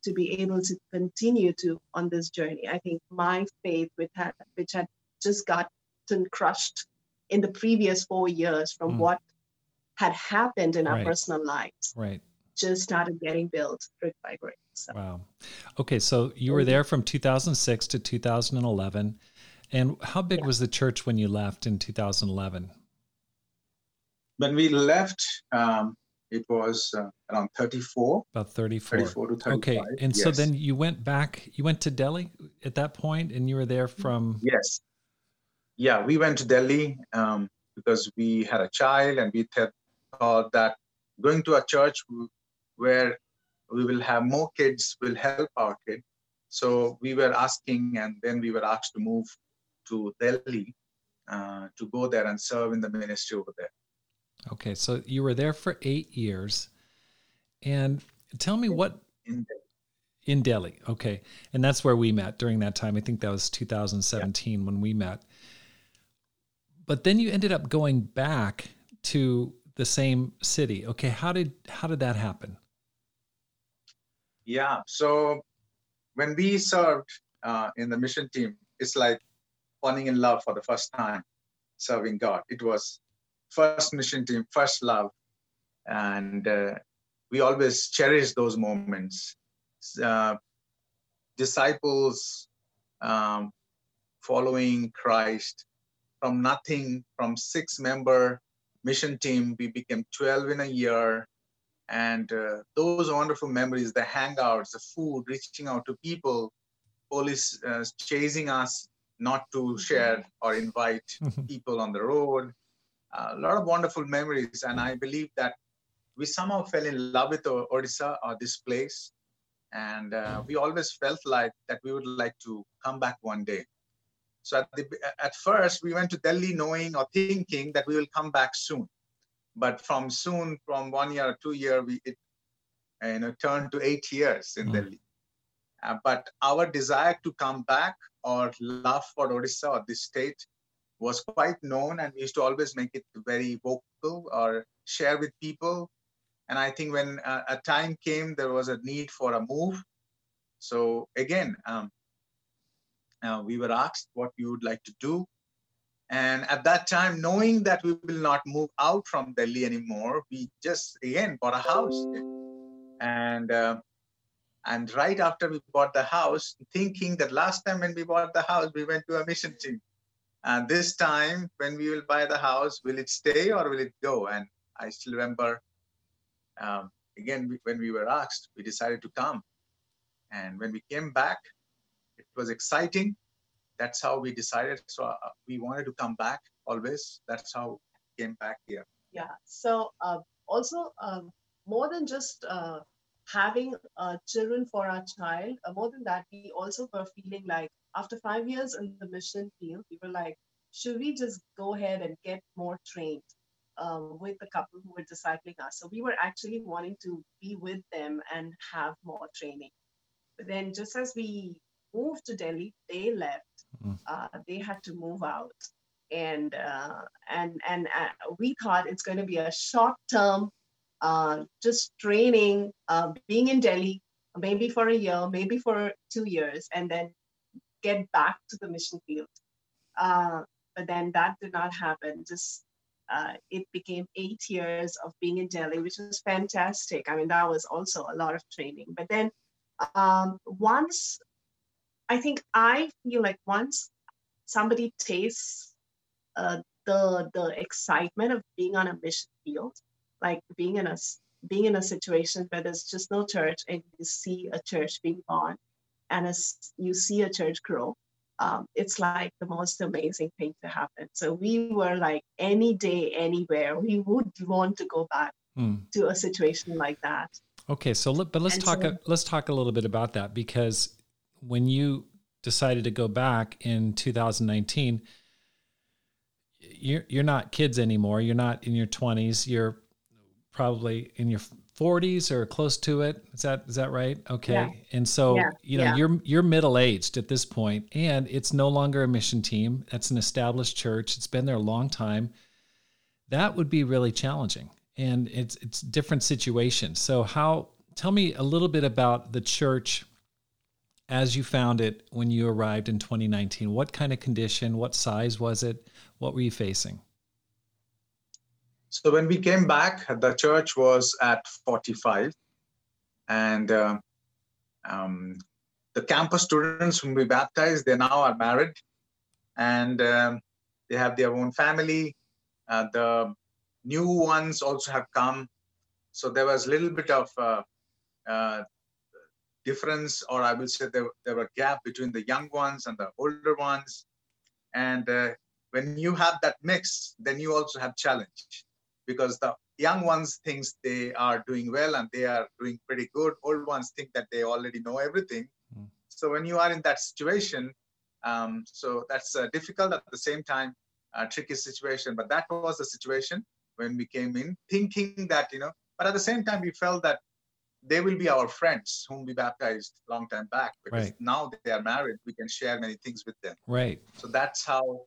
to be able to continue to on this journey. I think my faith, which had which had just gotten crushed in the previous four years from mm. what had happened in our right. personal lives, right, just started getting built brick by brick. So. Wow. Okay, so you were there from 2006 to 2011, and how big yeah. was the church when you left in 2011? When we left, um, it was uh, around 34 about 34 34 to 35 okay and yes. so then you went back you went to delhi at that point and you were there from yes. Yeah we went to delhi um, because we had a child and we thought that going to a church where we will have more kids will help our kid. So we were asking and then we were asked to move to delhi uh, to go there and serve in the ministry over there Okay, so you were there for eight years, and tell me what in Delhi. in Delhi. Okay, and that's where we met during that time. I think that was 2017 yeah. when we met. But then you ended up going back to the same city. Okay, how did how did that happen? Yeah, so when we served uh, in the mission team, it's like falling in love for the first time, serving God. It was first mission team, first love. And uh, we always cherish those moments. Uh, disciples um, following Christ from nothing, from six member mission team, we became 12 in a year. And uh, those wonderful memories, the hangouts, the food, reaching out to people, police uh, chasing us not to share or invite people on the road, a lot of wonderful memories. And I believe that we somehow fell in love with Odisha or this place. And uh, we always felt like that we would like to come back one day. So at, the, at first, we went to Delhi knowing or thinking that we will come back soon. But from soon, from one year or two year, we it you know turned to eight years in mm. Delhi. Uh, but our desire to come back or love for Odisha or this state was quite known and we used to always make it very vocal or share with people. And I think when uh, a time came, there was a need for a move. So again, um, uh, we were asked what we would like to do. And at that time, knowing that we will not move out from Delhi anymore, we just again bought a house. And uh, and right after we bought the house, thinking that last time when we bought the house, we went to a mission team. And this time, when we will buy the house, will it stay or will it go? And I still remember, um, again, when we were asked, we decided to come. And when we came back, it was exciting. That's how we decided. So uh, we wanted to come back always. That's how we came back here. Yeah. So uh, also, um, more than just uh, having children for our child, uh, more than that, we also were feeling like after five years in the mission field, we were like, should we just go ahead and get more trained um, with the couple who were discipling us? So we were actually wanting to be with them and have more training. But then, just as we moved to Delhi, they left. Mm. Uh, they had to move out, and uh, and and uh, we thought it's going to be a short term, uh, just training, uh, being in Delhi, maybe for a year, maybe for two years, and then get back to the mission field. Uh, but then that did not happen. Just uh, it became eight years of being in Delhi, which was fantastic. I mean, that was also a lot of training. But then um, once, I think I feel like once somebody tastes uh, the the excitement of being on a mission field, like being in a being in a situation where there's just no church and you see a church being born, and as you see a church grow, um, it's like the most amazing thing to happen. So we were like, any day, anywhere, we would want to go back hmm. to a situation like that. Okay, so let, but let's and talk so, a, let's talk a little bit about that because when you decided to go back in 2019 you're you're not kids anymore you're not in your 20s you're probably in your 40s or close to it. Is that is that right? Okay. Yeah. and so yeah. you know yeah. you're you're middle aged at this point and it's no longer a mission team. That's an established church. It's been there a long time. That would be really challenging and it's it's different situations. So how tell me a little bit about the church as you found it when you arrived in 2019 what kind of condition what size was it? What were you facing so when we came back, the church was at 45, and uh, um, the campus students whom we baptized, they now are married, and um, they have their own family. Uh, the new ones also have come, so there was a little bit of uh, uh difference, or I will say there, there were gap between the young ones and the older ones. And uh, when you have that mix, then you also have challenge because the young ones thinks they are doing well and they are doing pretty good. Old ones think that they already know everything. Mm. so when you are in that situation um, so that's uh, difficult. At the same time a tricky situation. But that was the situation when we came in thinking that you know but at the same time we felt that they will be our friends whom we baptized long time back. Because right. now they are married. We can share many things with them. Right. So that's how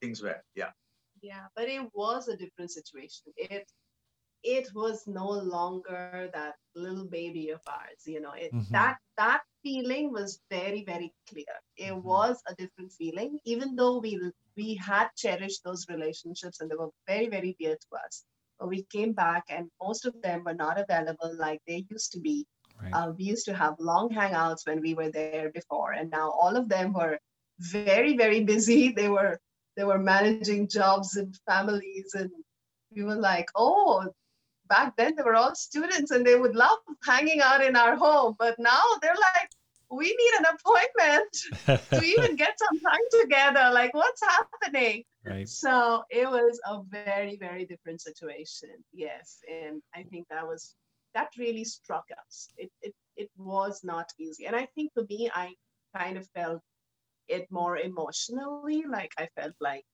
things were. Yeah yeah but it was a different situation it it was no longer that little baby of ours you know it mm-hmm. that that feeling was very very clear it mm-hmm. was a different feeling even though we we had cherished those relationships and they were very very dear to us but we came back and most of them were not available like they used to be right. uh, we used to have long hangouts when we were there before and now all of them were very very busy they were they were managing jobs and families and we were like oh back then they were all students and they would love hanging out in our home but now they're like we need an appointment to even get some time together like what's happening? Right. So it was a very very different situation yes and i think that was that really struck us. It, it it was not easy and i think for me i kind of felt it more emotionally. Like I felt like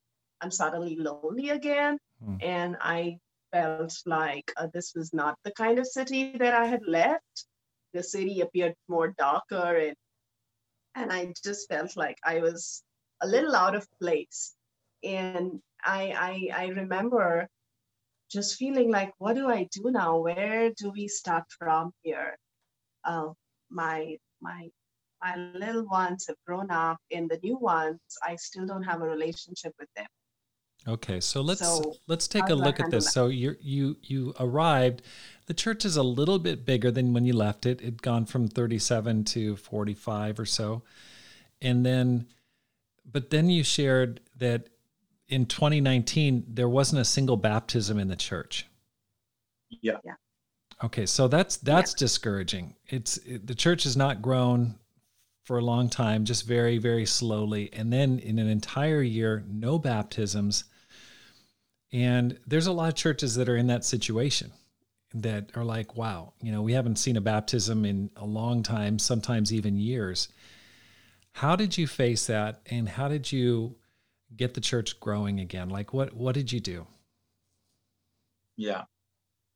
I'm suddenly lonely again. Mm. And I felt like uh, this was not the kind of city that I had left. The city appeared more darker and and I just felt like I was a little out of place. And I I, I remember just feeling like, what do I do now? Where do we start from here? Uh, my my my little ones have grown up and the new ones i still don't have a relationship with them. Okay so let's so let's take a look at this. that? so you you you arrived. The church is a little bit bigger than when you left it. It'd gone from 37 to 45 or so. And then but then you shared that in 2019 there wasn't a single baptism in the church. Yeah. Yeah. Okay so that's that's yeah. discouraging. It's it, the church has not grown for a long time, just very, very slowly. And then in an entire year, no baptisms. And there's a lot of churches that are in that situation that are like, wow, you know, we haven't seen a baptism in a long time, sometimes even years. How did you face that? And how did you get the church growing again? Like, what, what did you do? Yeah.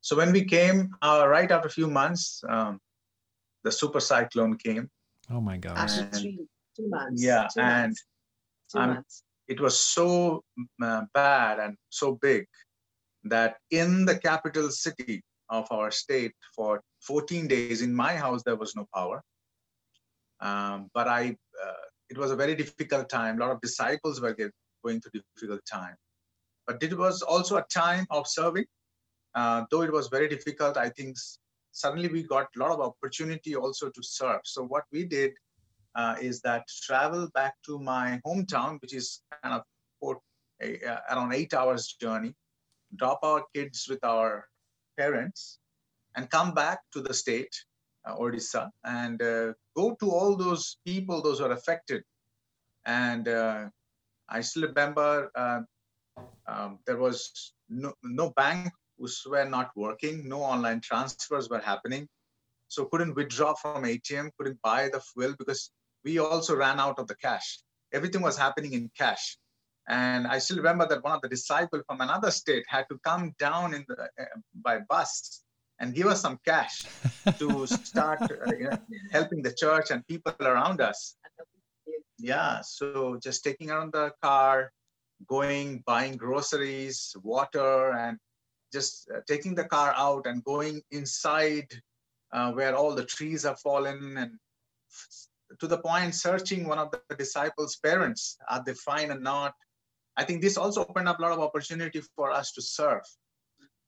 So when we came, uh, right after a few months, um, the super cyclone came Oh my gosh. Actually, two months. Yeah, two and months. Two months. it was so uh, bad and so big that in the capital city of our state for 14 days in my house there was no power. Um, but I, uh, it was a very difficult time. A lot of disciples were get, going through difficult time. But it was also a time of serving. Uh, though it was very difficult, I think suddenly we got a lot of opportunity also to serve. So what we did uh, is that travel back to my hometown, which is kind of four, a, uh, around eight hours journey, drop our kids with our parents, and come back to the state, uh, Odisha, and uh, go to all those people, those who are affected. And uh, I still remember uh, um, there was no, no bank were not working. No online transfers were happening. So couldn't withdraw from ATM, couldn't buy the fuel because we also ran out of the cash. Everything was happening in cash. And I still remember that one of the disciples from another state had to come down in the, uh, by bus and give us some cash to start uh, you know, helping the church and people around us. Yeah, so just taking around the car, going, buying groceries, water, and just uh, taking the car out and going inside uh, where all the trees have fallen and to the point searching one of the disciples' parents, are they fine or not? I think this also opened up a lot of opportunity for us to serve.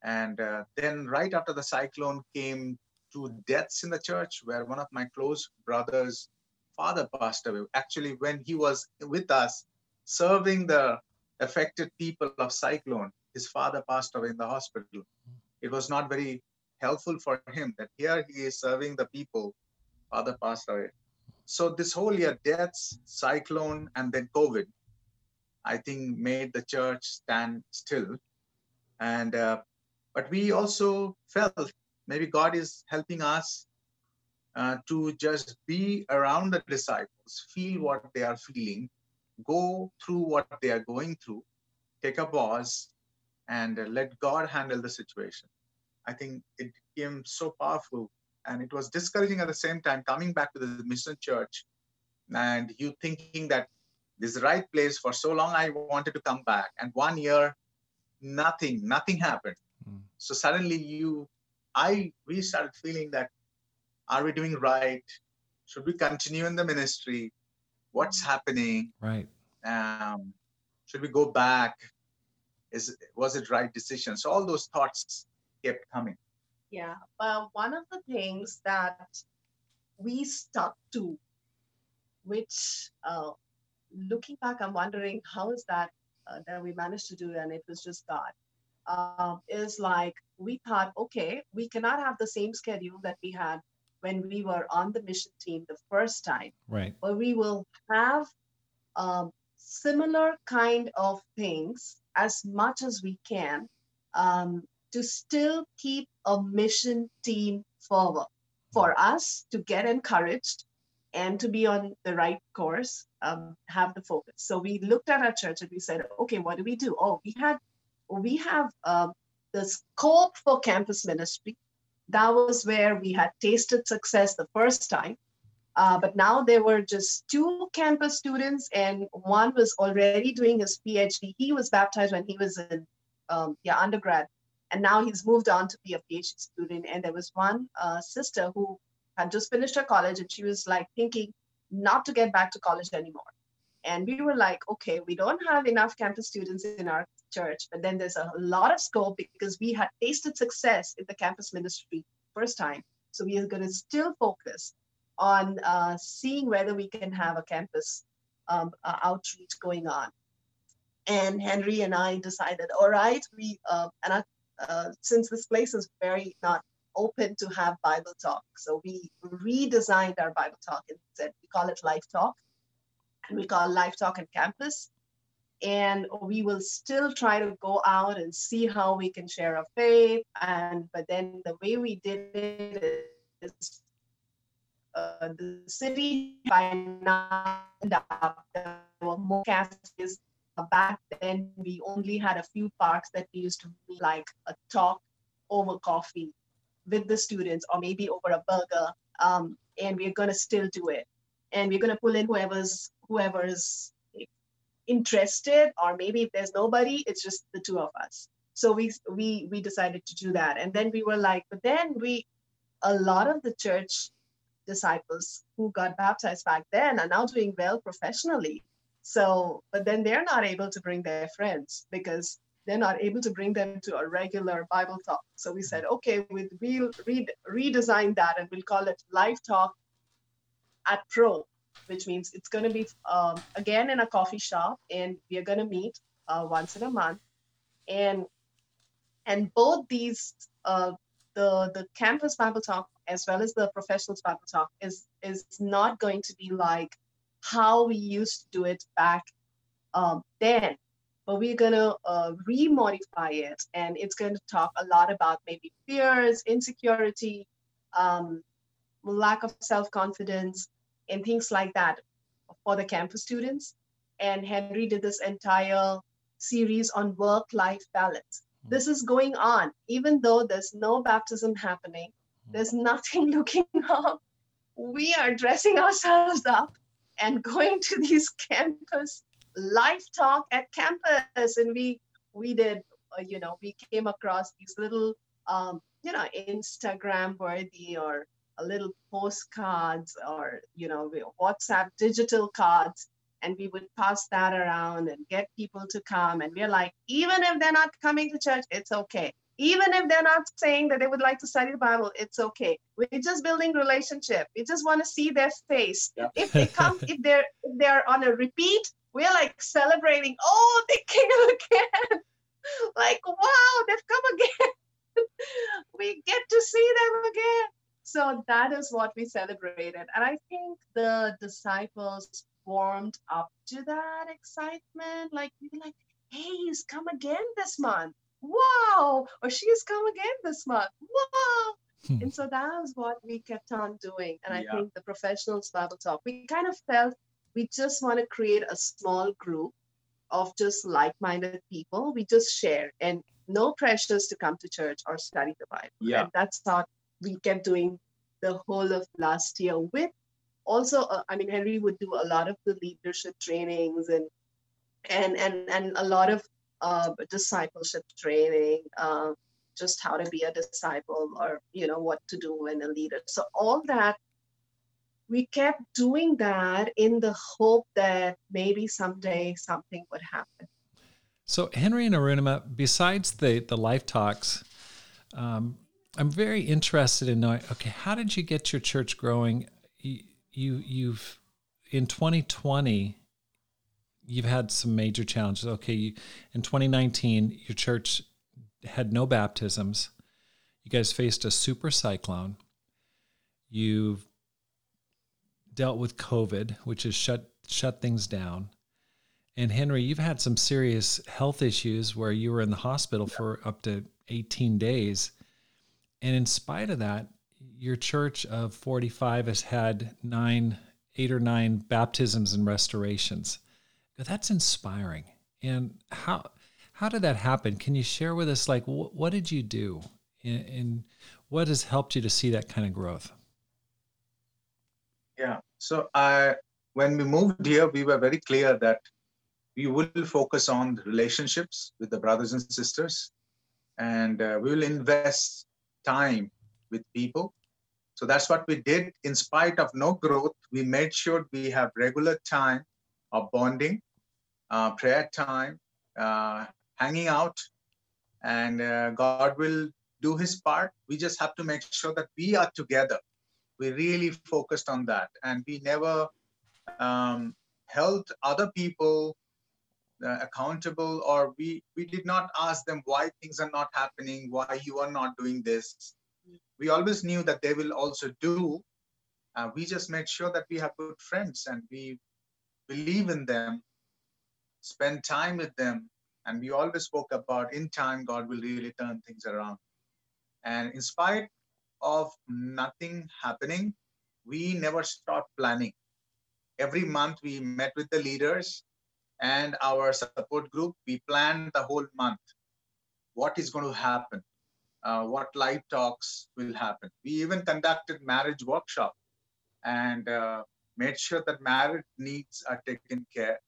And uh, then right after the cyclone came two deaths in the church where one of my close brothers' father passed away. Actually, when he was with us serving the affected people of cyclone, his father passed away in the hospital. It was not very helpful for him that here he is serving the people, father passed away. So this whole year, deaths, cyclone, and then COVID, I think made the church stand still. And uh, but we also felt maybe God is helping us uh, to just be around the disciples, feel what they are feeling, go through what they are going through, take a pause, and let God handle the situation. I think it became so powerful and it was discouraging at the same time coming back to the mission church and you thinking that this is the right place for so long i wanted to come back and one year nothing nothing happened. Mm. so suddenly you i we started feeling that are we doing right? Should we continue in the ministry? What's happening? Right. Um, should we go back is was it right decision so all those thoughts kept coming yeah but one of the things that we stuck to which uh, looking back, I'm wondering how is that uh, that we managed to do, and it was just God. Uh, is like we thought, okay, we cannot have the same schedule that we had when we were on the mission team the first time. Right. But we will have um, similar kind of things as much as we can um, to still keep a mission team forward for us to get encouraged and to be on the right course, um, have the focus. So we looked at our church and we said, okay, what do we do? Oh, we had, we have uh, the scope for campus ministry. That was where we had tasted success the first time. Uh, but now there were just two campus students, and one was already doing his PhD. He was baptized when he was in um, yeah undergrad, and now he's moved on to be a PhD student. And there was one uh, sister who had just finished her college and she was like thinking not to get back to college anymore. And we were like, okay, we don't have enough campus students in our church, but then there's a lot of scope because we had tasted success in the campus ministry first time. So we are going to still focus on uh, seeing whether we can have a campus um, uh, outreach going on. And Henry and I decided, all right, we uh, and I, uh, since this place is very not open to have Bible talk. So we redesigned our Bible talk and said we call it Life Talk, and we call Life Talk on campus. And we will still try to go out and see how we can share our faith. And but then the way we did it is uh, the city by now there were more campuses. Back then, we only had a few parks that we used to be like a talk over coffee with the students or maybe over a burger um, and we're going to still do it and we're going to pull in whoever's whoever's interested or maybe if there's nobody it's just the two of us so we we we decided to do that and then we were like but then we a lot of the church disciples who got baptized back then are now doing well professionally so but then they're not able to bring their friends because they're not able to bring them to a regular Bible talk. So we said, okay, we'll re- redesign that and we'll call it Live Talk at Pro, which means it's going to be um, again in a coffee shop, and we are going to meet uh, once in a month, and and both these uh, the the campus Bible talk as well as the professionals Bible talk is is not going to be like how we used to do it back um, then but we're going to uh, remodify it. And it's going to talk a lot about maybe fears, insecurity, um, lack of self confidence, and things like that for the campus students. And Henry did this entire series on work life balance. Hmm. This is going on, even though there's no baptism happening. There's nothing looking up. We are dressing ourselves up and going to these campus live talk at campus. And we we did uh, you know we came across these little um, you know instagram worthy or a little postcards or you know whatsapp digital cards. And we would pass that around and get people to come. And we're like even if they're not coming to church it's okay even if they're not saying that they would like to study the bible it's okay. We're just building relationship. We just want to see their face. Yeah. if they come if they're if they're on a repeat we're like celebrating oh they came again. Like wow they've come again. We get to see them again. So that is what we celebrated. And i think the disciples warmed up to that excitement. Like we were like hey he's come again this month wow or she's come again this month. Wow hmm. and so that was what we kept on doing. And i yeah. think the professionals bible talk we kind of felt we just want to create a small group of just like-minded people. We just share and no pressures to come to church or study the bible. Yeah. And that's what we kept doing the whole of last year with also uh, i mean henry would do a lot of the leadership trainings and and and and a lot of uh, discipleship training uh, just how to be a disciple or you know what to do when a leader. So all that we kept doing that in the hope that maybe someday something would happen. So henry and arunima besides the the life talks um, i'm very interested in knowing okay how did you get your church growing? You, you you've in 2020 you've had some major challenges. Okay you, in 2019 your church had no baptisms. You guys faced a super cyclone. You've dealt with covid which has shut shut things down. And henry you've had some serious health issues where you were in the hospital for up to 18 days. And in spite of that your church of 45 has had nine, eight or nine baptisms and restorations. That's inspiring. And how how did that happen? Can you share with us, like, wh- what did you do, and, what has helped you to see that kind of growth? Yeah. So I, when we moved here, we were very clear that we will focus on relationships with the brothers and sisters, and uh, we will invest time with people so that's what we did. In spite of no growth, we made sure we have regular time of bonding, uh, prayer time, uh, hanging out, and uh, God will do His part. We just have to make sure that we are together. We really focused on that, and we never um, held other people uh, accountable, or we we did not ask them why things are not happening, why you are not doing this we always knew that they will also do. Uh, we just made sure that we have good friends and we believe in them, spend time with them. And we always spoke about in time, God will really turn things around. And in spite of nothing happening, we never stopped planning. Every month we met with the leaders and our support group. We planned the whole month. What is going to happen? uh, what live talks will happen. We even conducted marriage workshop and uh, made sure that married needs are taken care.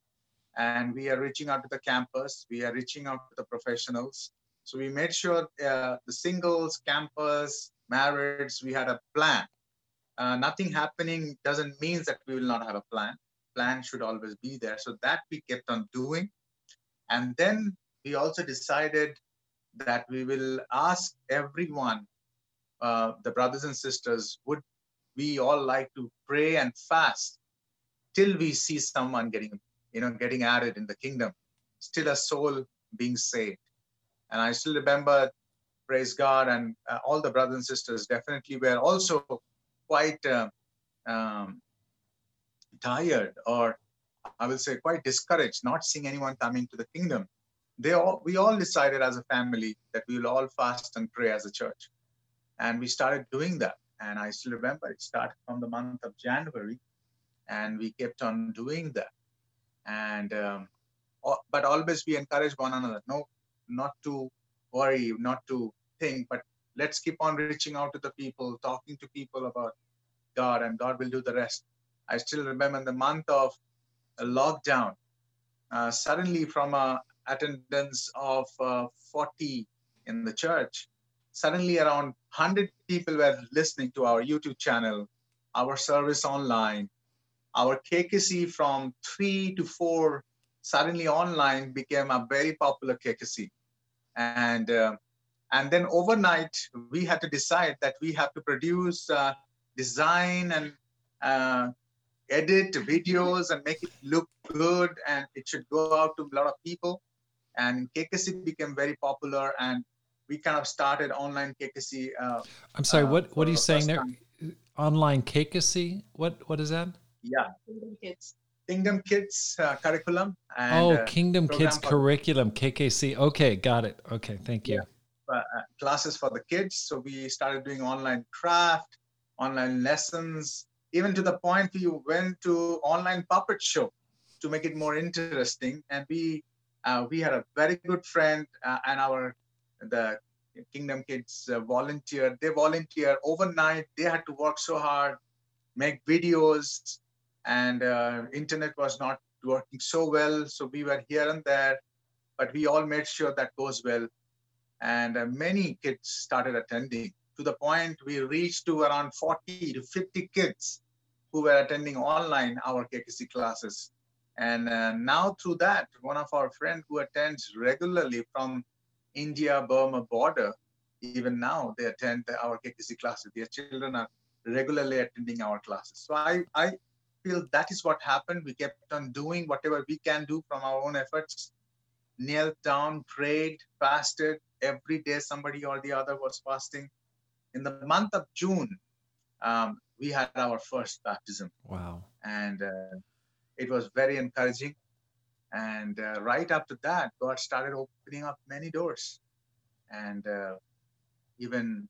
And we are reaching out to the campus. We are reaching out to the professionals. So we made sure uh, the singles, campus, marriage, we had a plan. Uh, nothing happening doesn't mean that we will not have a plan. Plan should always be there. So that we kept on doing. And then we also decided that we will ask everyone, uh, the brothers and sisters, would we all like to pray and fast till we see someone getting, you know, getting added in the kingdom, still a soul being saved. And I still remember, praise God, and uh, all the brothers and sisters definitely were also quite uh, um, tired or I will say quite discouraged, not seeing anyone coming to the kingdom. they all we all decided as a family that we will all fast and pray as a church, and we started doing that. And I still remember it started from the month of January, and we kept on doing that. And um, but always we encourage one another. No, not to worry, not to think, but let's keep on reaching out to the people, talking to people about God, and God will do the rest. I still remember in the month of a lockdown, uh, suddenly from a attendance of uh, 40 in the church, suddenly around 100 people were listening to our YouTube channel, our service online, our KKC from three to four, suddenly online became a very popular KKC. And uh, and then overnight, we had to decide that we have to produce, uh, design, and uh, edit videos and make it look good, and it should go out to a lot of people. And KKC became very popular, and we kind of started online KKC. Uh, I'm sorry, uh, what what are you saying there? Time. Online KKC? What what is that? Yeah, Kingdom Kids. Kingdom Kids uh, curriculum. And, oh, uh, Kingdom Kids curriculum, KKC. Okay, got it. Okay, thank you. Yeah uh, classes for the kids. So we started doing online craft, online lessons, even to the point we went to online puppet show to make it more interesting. And we uh, we had a very good friend uh, and our the Kingdom Kids uh, volunteer. They volunteer overnight. They had to work so hard, make videos, and uh, internet was not working so well. So we were here and there, but we all made sure that goes well and uh, many kids started attending to the point we reached to around 40 to 50 kids who were attending online our KKC classes. And uh, now through that, one of our friends who attends regularly from India Burma border, even now they attend our KKC classes. Their children are regularly attending our classes. So I, I feel that is what happened. We kept on doing whatever we can do from our own efforts, knelt down, prayed, fasted, every day somebody or the other was fasting. In the month of June, um, we had our first baptism. Wow. And uh, it was very encouraging. And uh, right after that, God started opening up many doors. And uh, even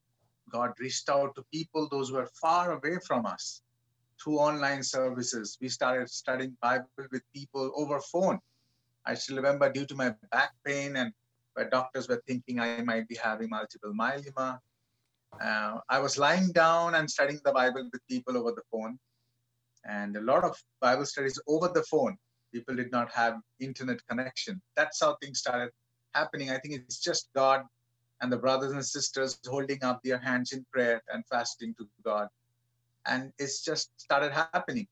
God reached out to people, those who were far away from us, through online services. We started studying Bible with people over phone. I still remember due to my back pain and where doctors were thinking I might be having multiple myeloma. Uh, I was lying down and studying the Bible with people over the phone, and a lot of Bible studies over the phone. People did not have internet connection. That's how things started happening. I think it's just God and the brothers and sisters holding up their hands in prayer and fasting to God, and it's just started happening.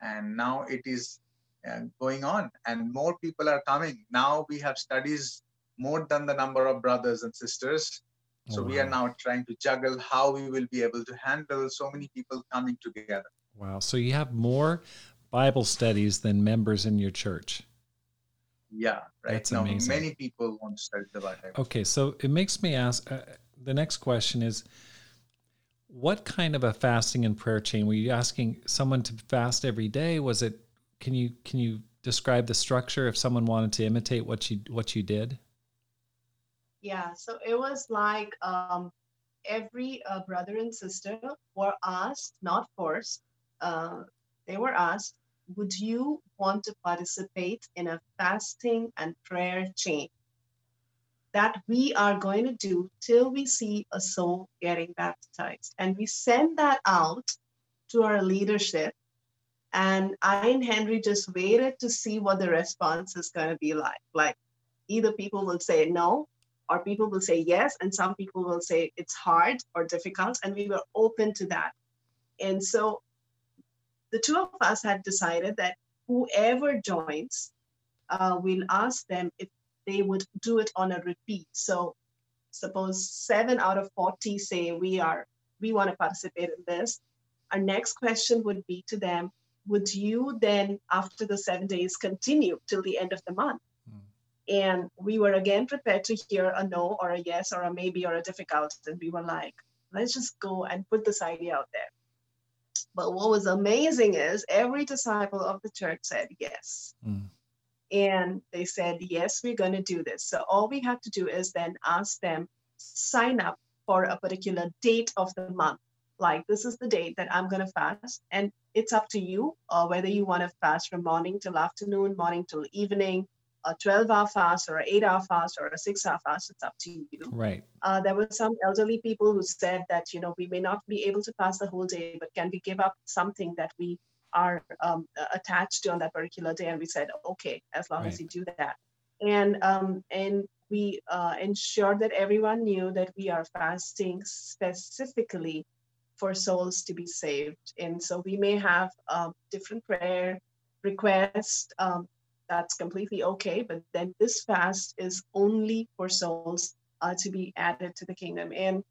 And now it is uh, going on, and more people are coming. Now we have studies more than the number of brothers and sisters. So oh, wow. we are now trying to juggle how we will be able to handle so many people coming together. Wow. So you have more Bible studies than members in your church. Yeah, right. That's now, amazing. Many people want to study the Bible. Okay, so it makes me ask uh, the next question is what kind of a fasting and prayer chain were you asking someone to fast every day? Was it can you can you describe the structure if someone wanted to imitate what you what you did? Yeah, so it was like um, every uh, brother and sister were asked, not forced, uh, they were asked, would you want to participate in a fasting and prayer chain that we are going to do till we see a soul getting baptized? And we send that out to our leadership. And I and Henry just waited to see what the response is going to be like. Like, either people will say no, or people will say yes, and some people will say it's hard or difficult, and we were open to that. And so the two of us had decided that whoever joins, uh, we'll ask them if they would do it on a repeat. So suppose seven out of 40 say we are we want to participate in this. Our next question would be to them, would you then after the seven days continue till the end of the month? And we were again prepared to hear a no or a yes or a maybe or a difficult. And we were like, let's just go and put this idea out there. But what was amazing is every disciple of the church said yes. Mm. And they said, yes, we're going to do this. So all we have to do is then ask them, sign up for a particular date of the month. Like, this is the date that I'm going to fast. And it's up to you uh, whether you want to fast from morning till afternoon, morning till evening, a 12 hour fast or an eight hour fast or a six hour fast. It's up to you. Right. Uh, there were some elderly people who said that, you know, we may not be able to fast the whole day, but can we give up something that we are um, attached to on that particular day? And we said, okay, as long right. as you do that. And, um, and we uh, ensured that everyone knew that we are fasting specifically for souls to be saved. And so we may have um, different prayer requests um, that's completely okay. But then this fast is only for souls uh, to be added to the kingdom. And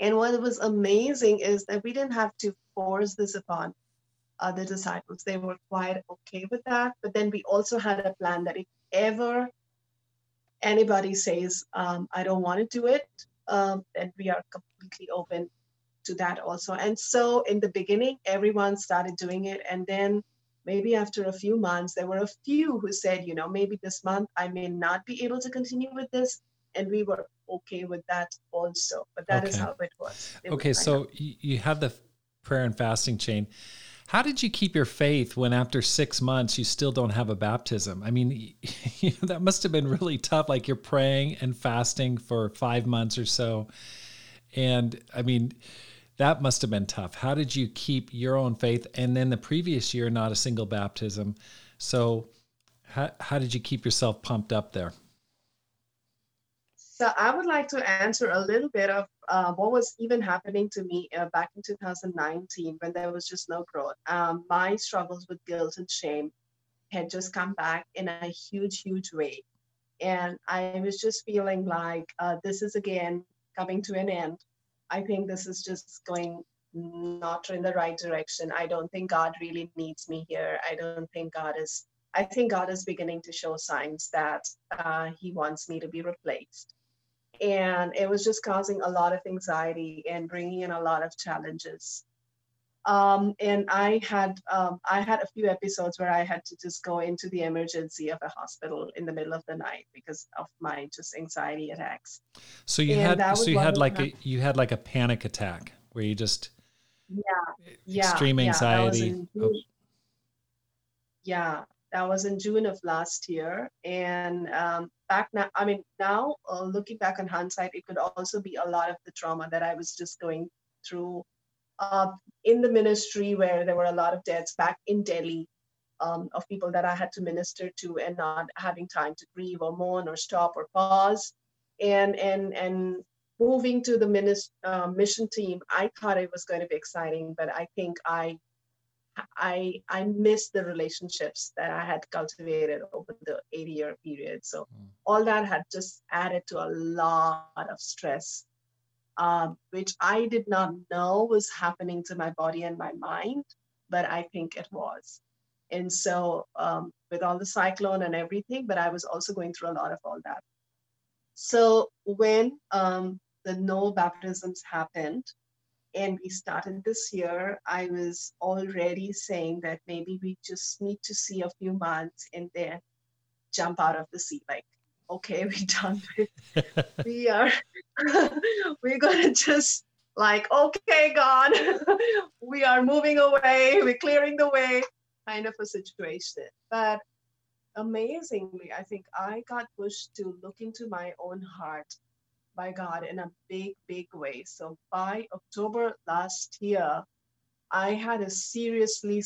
and what was amazing is that we didn't have to force this upon uh, the disciples. They were quite okay with that. But then we also had a plan that if ever anybody says, um, I don't want to do it, um, then we are completely open to that also. And so in the beginning, everyone started doing it. And then maybe after a few months, there were a few who said, you know, maybe this month I may not be able to continue with this. And we were okay with that also. But that okay. is how it was. It okay, was so you have the prayer and fasting chain. How did you keep your faith when after six months you still don't have a baptism? I mean, that must have been really tough. Like you're praying and fasting for five months or so. And I mean, that must have been tough. How did you keep your own faith? And then the previous year, not a single baptism. So, how, how did you keep yourself pumped up there? So, I would like to answer a little bit of uh, what was even happening to me uh, back in 2019 when there was just no growth. Um, my struggles with guilt and shame had just come back in a huge, huge way. And I was just feeling like uh, this is again coming to an end. I think this is just going not in the right direction. I don't think God really needs me here. I don't think God is, I think God is beginning to show signs that uh, He wants me to be replaced. And it was just causing a lot of anxiety and bringing in a lot of challenges. Um, and I had um, I had a few episodes where I had to just go into the emergency of a hospital in the middle of the night because of my just anxiety attacks. So you and had so you had like a you had like a panic attack where you just yeah extreme yeah, anxiety. Yeah, oh. yeah, that was in June of last year, and um, back now I mean now uh, looking back on hindsight, it could also be a lot of the trauma that I was just going through uh, in the ministry where there were a lot of deaths back in Delhi um, of people that I had to minister to and not having time to grieve or mourn or stop or pause. And and and moving to the minis- uh, mission team, I thought it was going to be exciting, but I think I I I missed the relationships that I had cultivated over the 80 year period. So mm. all that had just added to a lot of stress um, which I did not know was happening to my body and my mind, but I think it was. And so, um, with all the cyclone and everything, but I was also going through a lot of all that. So, when um, the no baptisms happened and we started this year, I was already saying that maybe we just need to see a few months and then jump out of the sea. Like, okay, we're done with, we are we're gonna just like, okay, God, we are moving away, we're clearing the way, kind of a situation. But amazingly, I think I got pushed to look into my own heart by God in a big, big way. So by October last year, I had to seriously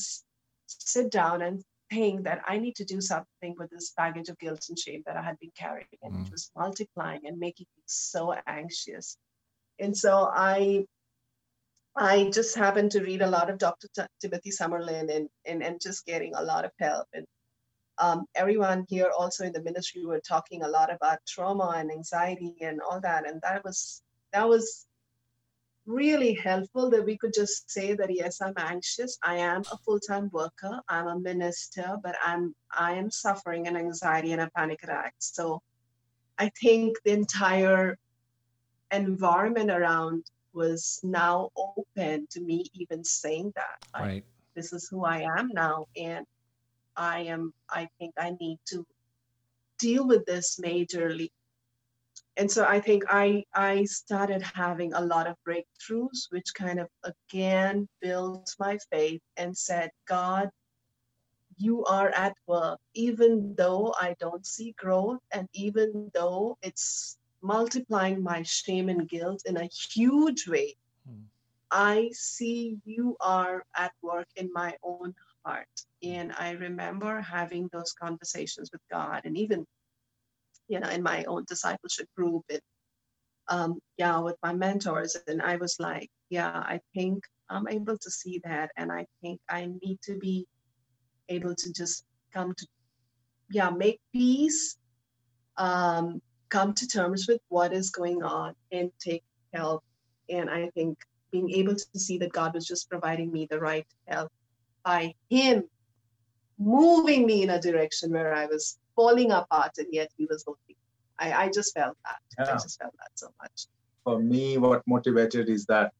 sit down and think that I need to do something with this baggage of guilt and shame that I had been carrying, and mm. it was multiplying and making me so anxious. And so I, I just happened to read a lot of Dr. T- Timothy Summerlin and, and and just getting a lot of help. And um, everyone here also in the ministry were talking a lot about trauma and anxiety and all that, and that was that was really helpful that we could just say that yes i'm anxious. I am a full-time worker. I'm a minister but i'm i am suffering an anxiety and a panic attack. So i think the entire environment around was now open to me even saying that. Right. this is who i am now and I am, I think I need to deal with this majorly. And so I think I I started having a lot of breakthroughs, which kind of again built my faith and said, God, you are at work, even though I don't see growth, and even though it's multiplying my shame and guilt in a huge way. Hmm. I see you are at work in my own heart. And I remember having those conversations with God and even, you know, in my own discipleship group and um, yeah, with my mentors. And I was like, yeah, I think I'm able to see that. And I think I need to be able to just come to, yeah, make peace, um, come to terms with what is going on and take help. And I think being able to see that God was just providing me the right help by Him moving me in a direction where I was falling apart and yet He was holding. I, I just felt that. Yeah. I just felt that so much. For me, what motivated is that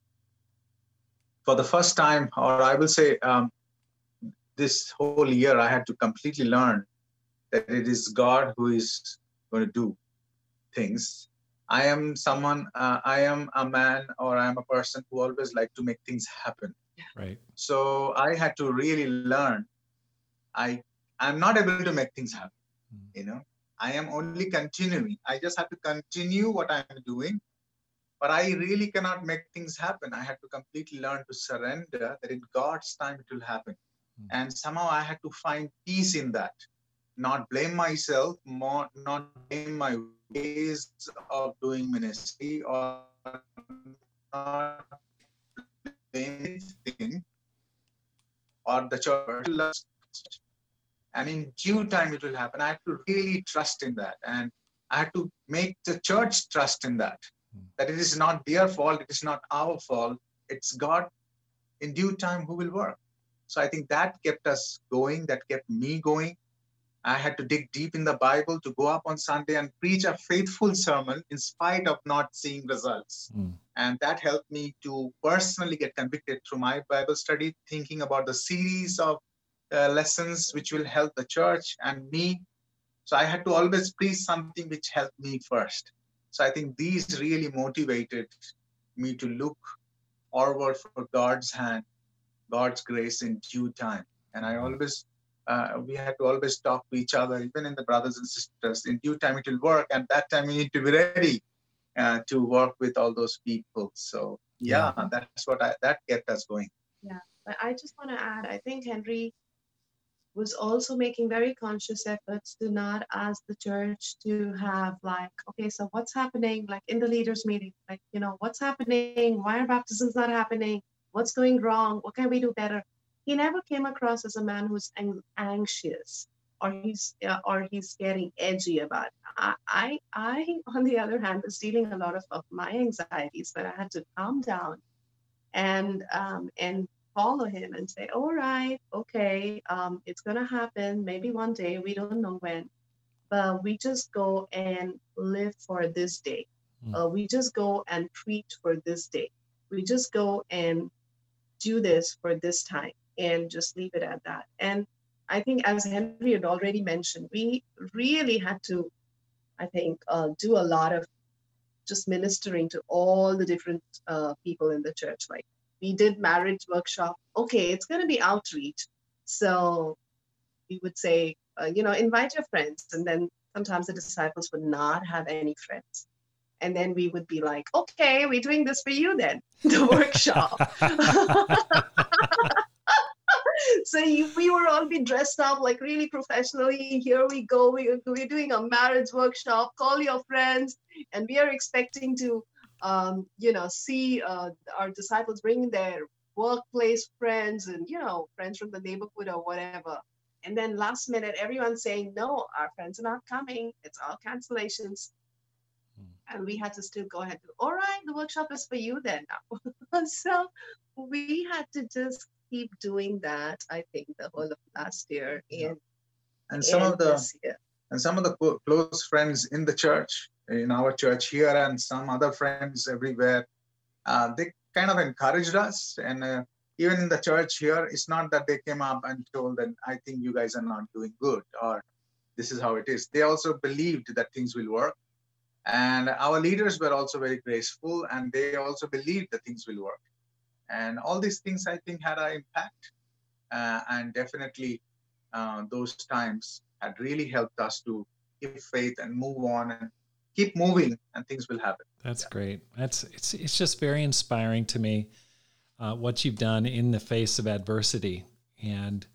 for the first time, or I will say um, this whole year, I had to completely learn that it is God who is going to do things I am someone, uh, I am a man or I am a person who always like to make things happen. Right. So I had to really learn. I I'm not able to make things happen. Mm. You know, I am only continuing. I just have to continue what I'm doing, but I really cannot make things happen. I had to completely learn to surrender that in God's time it will happen, mm. and somehow I had to find peace in that, not blame myself, more not blame my ways of doing ministry or not anything or the church and in due time it will happen. I have to really trust in that. And i have to make the church trust in that. Hmm. that it is not their fault it is not our fault. It's god. In due time who will work? So i think that kept us going that kept me going. I had to dig deep in the Bible to go up on Sunday and preach a faithful sermon in spite of not seeing results. Mm. And that helped me to personally get convicted through my Bible study, thinking about the series of uh, lessons which will help the church and me. So I had to always preach something which helped me first. So I think these really motivated me to look forward for God's hand, God's grace in due time. And I always uh, we had to always talk to each other, even in the brothers and sisters. In due time, it will work, and that time we need to be ready uh, to work with all those people. So yeah, yeah, that's what I that kept us going. Yeah, but I just want to add, I think Henry was also making very conscious efforts to not ask the church to have like, okay, so what's happening? Like in the leaders' meeting, like you know, what's happening? Why are baptisms not happening? What's going wrong? What can we do better? he never came across as a man who's anxious or he's uh, or he's getting edgy about it. I, I I on the other hand was dealing a lot of, of my anxieties but I had to calm down and um, and follow him and say all right okay um, it's gonna happen maybe one day we don't know when but we just go and live for this day mm. uh, we just go and preach for this day we just go and do this for this time and just leave it at that. And I think, as Henry had already mentioned, we really had to, I think, uh, do a lot of just ministering to all the different uh, people in the church. Like we did marriage workshop. Okay, it's going to be outreach. So we would say, uh, you know, invite your friends. And then sometimes the disciples would not have any friends. And then we would be like, okay, we're doing this for you then, the workshop. so we were all be dressed up like really professionally. Here we go. We, we're doing a marriage workshop. Call your friends, and we are expecting to, um, you know, see uh, our disciples bring their workplace friends and you know friends from the neighborhood or whatever. And then last minute, everyone's saying, no, our friends are not coming. It's all cancellations. Hmm. And we had to still go ahead. All right, the workshop is for you then. so we had to just keep doing that. I think the whole of last year and and some of the and some of the close friends in the church, in our church here, and some other friends everywhere, uh, they kind of encouraged us and uh, even in the church here, it's not that they came up and told that I think you guys are not doing good or this is how it is. They also believed that things will work. And our leaders were also very graceful and they also believed that things will work. And all these things, I think, had an impact. Uh, and definitely, uh, those times had really helped us to keep faith and move on and keep moving, and things will happen. That's yeah. great. That's it's it's just very inspiring to me uh, what you've done in the face of adversity, and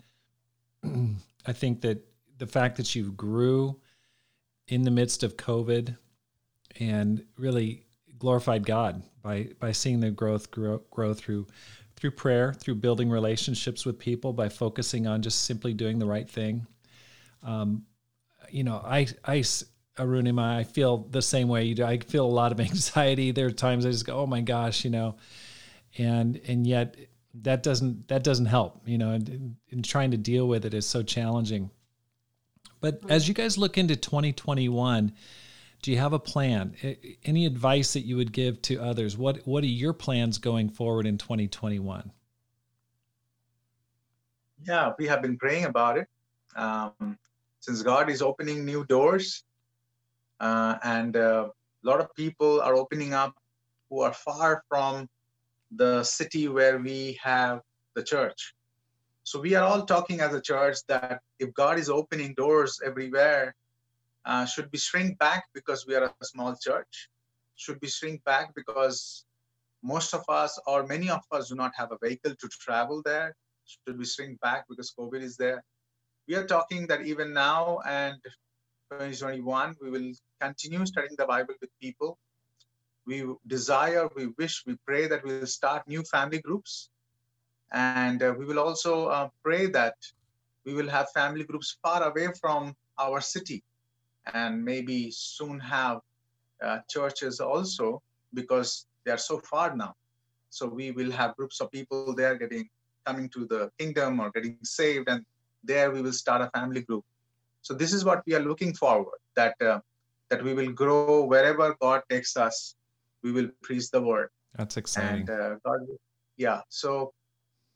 I think that the fact that you grew in the midst of COVID and really glorified God by by seeing the growth grow, grow through through prayer, through building relationships with people, by focusing on just simply doing the right thing. Um, you know, I I Arunima, I feel the same way you do. I feel a lot of anxiety. There are times I just go, oh my gosh, you know, and and yet that doesn't that doesn't help. You know, and, and trying to deal with it is so challenging. But as you guys look into 2021, do you have a plan? Any advice that you would give to others? What What are your plans going forward in 2021? Yeah, we have been praying about it. Um, since God is opening new doors, and uh, a lot of people are opening up who are far from the city where we have the church. So we are all talking as a church that if God is opening doors everywhere, uh, should we shrink back because we are a small church? Should we shrink back because most of us or many of us do not have a vehicle to travel there? Should we shrink back because COVID is there? We are talking that even now and 2021, we will continue studying the Bible with people. We desire, we wish, we pray that we will start new family groups. And uh, we will also uh, pray that we will have family groups far away from our city and maybe soon have uh, churches also because they are so far now. So we will have groups of people there getting coming to the kingdom or getting saved, and there we will start a family group. So this is what we are looking forward that uh, that we will grow wherever God takes us. We will preach the word. That's exciting. And uh, God, yeah. So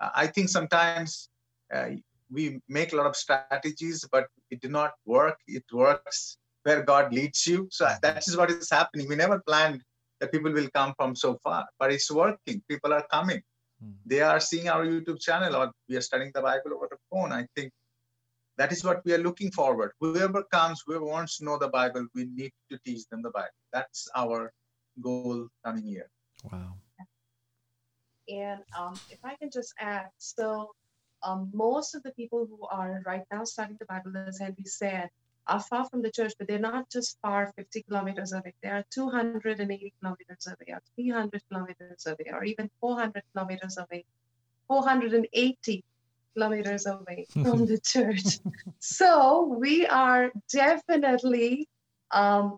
uh, I think sometimes uh, we make a lot of strategies, but it did not work. It works where God leads you. So that is what is happening. We never planned that people will come from so far, but it's working. People are coming. Hmm. They are seeing our YouTube channel or we are studying the Bible over the phone. I think that is what we are looking forward. Whoever comes, whoever wants to know the Bible, we need to teach them the Bible. That's our goal coming year. Wow. And um, if I can just add, so um, most of the people who are right now studying the Bible, as Henry said, are far from the church, but they're not just far 50 kilometers away. They are 280 kilometers away, or 300 kilometers away, or even 400 kilometers away, 480 kilometers away from the church. so we are definitely um,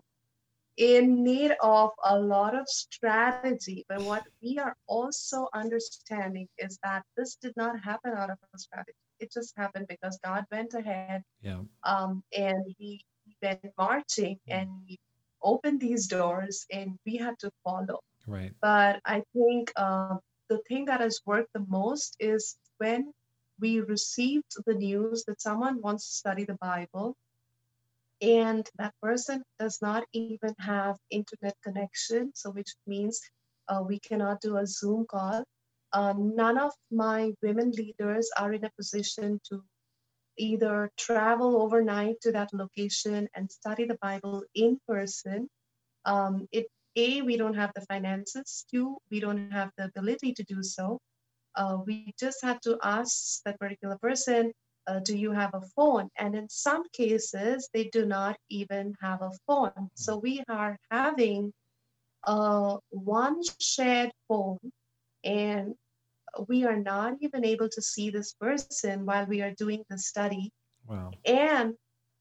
in need of a lot of strategy. But what we are also understanding is that this did not happen out of a strategy. It just happened because God went ahead yeah. um, and he, went marching and he opened these doors and we had to follow. Right. But I think uh, the thing that has worked the most is when we received the news that someone wants to study the Bible and that person does not even have internet connection so which means uh, we cannot do a zoom call. Um, none of my women leaders are in a position to either travel overnight to that location and study the bible in person. Um, it a we don't have the finances. Two we don't have the ability to do so uh, we just have to ask that particular person uh, do you have a phone? And in some cases, they do not even have a phone. So we are having uh, one shared phone, and we are not even able to see this person while we are doing the study. Wow. And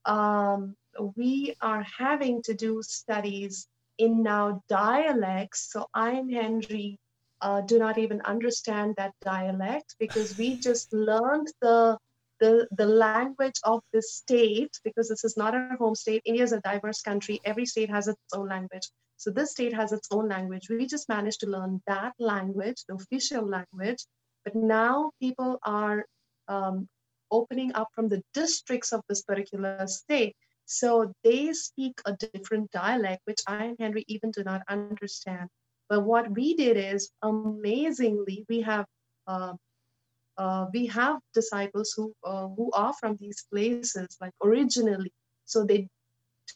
um, we are having to do studies in now dialects. So I'm Henry uh, do not even understand that dialect because we just learned the the, the language of the state, because this is not our home state, India is a diverse country. Every state has its own language. So this state has its own language. We just managed to learn that language, the official language. But now people are um, opening up from the districts of this particular state. So they speak a different dialect, which I and Henry even do not understand. But what we did is amazingly, we have uh, uh, we have disciples who uh, who are from these places, like originally, so they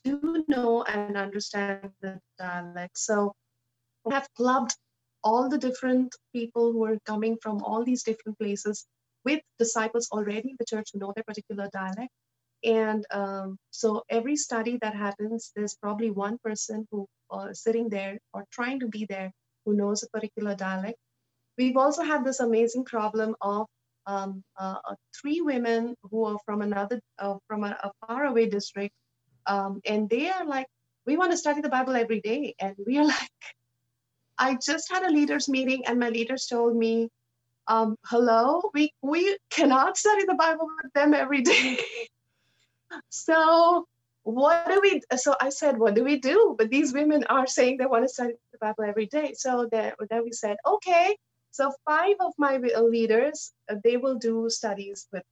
do know and understand the dialect. So we have clubbed all the different people who are coming from all these different places with disciples already in the church who know their particular dialect. And um, so every study that happens, there's probably one person who uh, sitting there or trying to be there who knows a particular dialect. We've also had this amazing problem of um, uh, uh, three women who are from another, uh, from a, a faraway district, um, and they are like, we want to study the Bible every day, and we are like, I just had a leaders meeting, and my leaders told me, um, hello, we we cannot study the Bible with them every day. so what do we so i said what do we do? But these women are saying they want to study the bible every day. So then, then we said okay. So five of my leaders uh, they will do studies with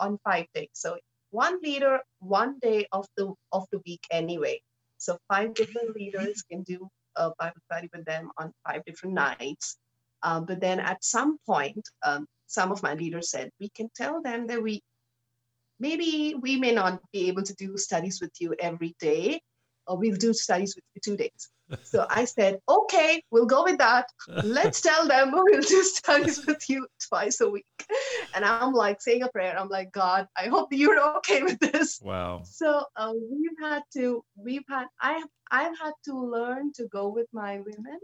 on five days. So one leader one day of the of the week anyway. So five different leaders can do a bible study with them on five different nights. Um, but then at some point um, some of my leaders said we can tell them that we maybe we may not be able to do studies with you every day, or we'll do studies with you two days. So I said, okay, we'll go with that. Let's tell them we'll do studies with you twice a week. And I'm like saying a prayer. I'm like, God, I hope you're okay with this. Wow. So uh, we've had to, we've had, I I've had to learn to go with my women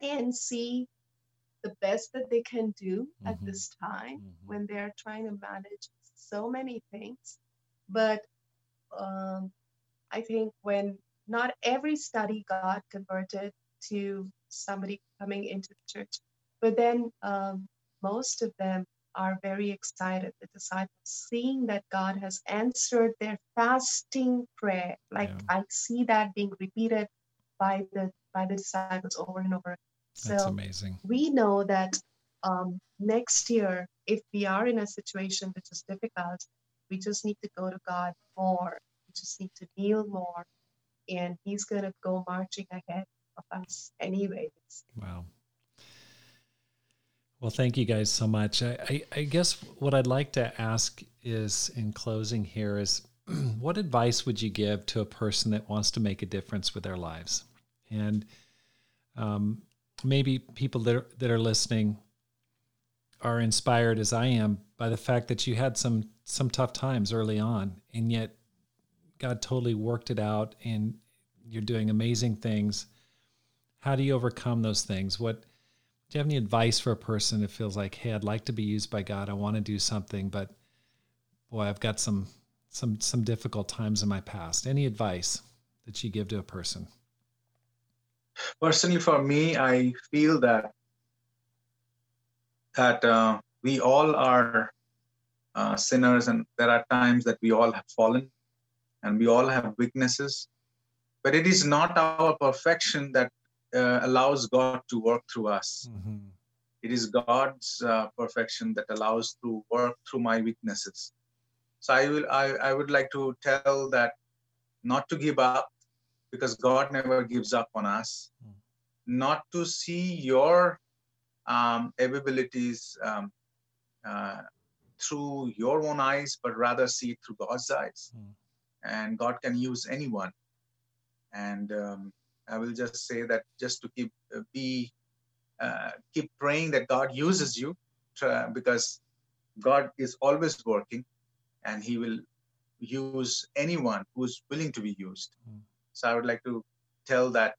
and see the best that they can do mm-hmm. at this time mm-hmm. when they're trying to manage so many things. But um, I think when not every study got converted to somebody coming into the church, but then um, most of them are very excited, the disciples, seeing that God has answered their fasting prayer. Like yeah. I see that being repeated by the by the disciples over and over. That's so amazing. We know that um, next year, if we are in a situation which is difficult, we just need to go to God more. We just need to kneel more. And He's going to go marching ahead of us, anyways. Wow. Well, thank you guys so much. I, I, I guess what I'd like to ask is in closing here is what advice would you give to a person that wants to make a difference with their lives? And um, maybe people that are, that are listening are inspired as I am by the fact that you had some some tough times early on, and yet God totally worked it out, and you're doing amazing things. How do you overcome those things? What do you have any advice for a person that feels like, hey, I'd like to be used by God, I want to do something, but boy, I've got some some some difficult times in my past. Any advice that you give to a person? Personally, for me, I feel that that uh, we all are uh, sinners and there are times that we all have fallen and we all have weaknesses. But it is not our perfection that uh, allows god to work through us. Mm-hmm. it is god's uh, perfection that allows to work through my weaknesses. So i will I, I would like to tell that not to give up because god never gives up on us mm. not to see your um, abilities um, uh, through your own eyes, but rather see it through God's eyes. Mm. And God can use anyone. And um, I will just say that just to keep uh, be uh, keep praying that God uses you, to, because God is always working, and He will use anyone who's willing to be used. Mm. So I would like to tell that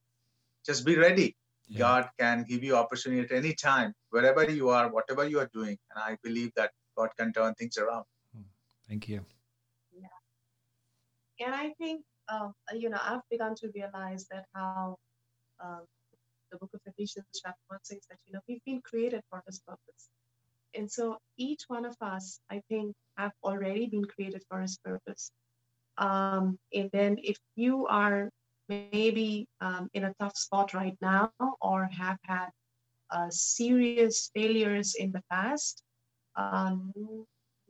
just be ready yeah. God can give you opportunity at any time, wherever you are, whatever you are doing. And I believe that God can turn things around. Hmm. Thank you. Yeah. And I think, um, you know, I've begun to realize that how um, the book of Ephesians, chapter 1 says that, you know, we've been created for His purpose. And so each one of us, I think, have already been created for His purpose. Um, and then if you are maybe um, in a tough spot right now or have had uh, serious failures in the past, um,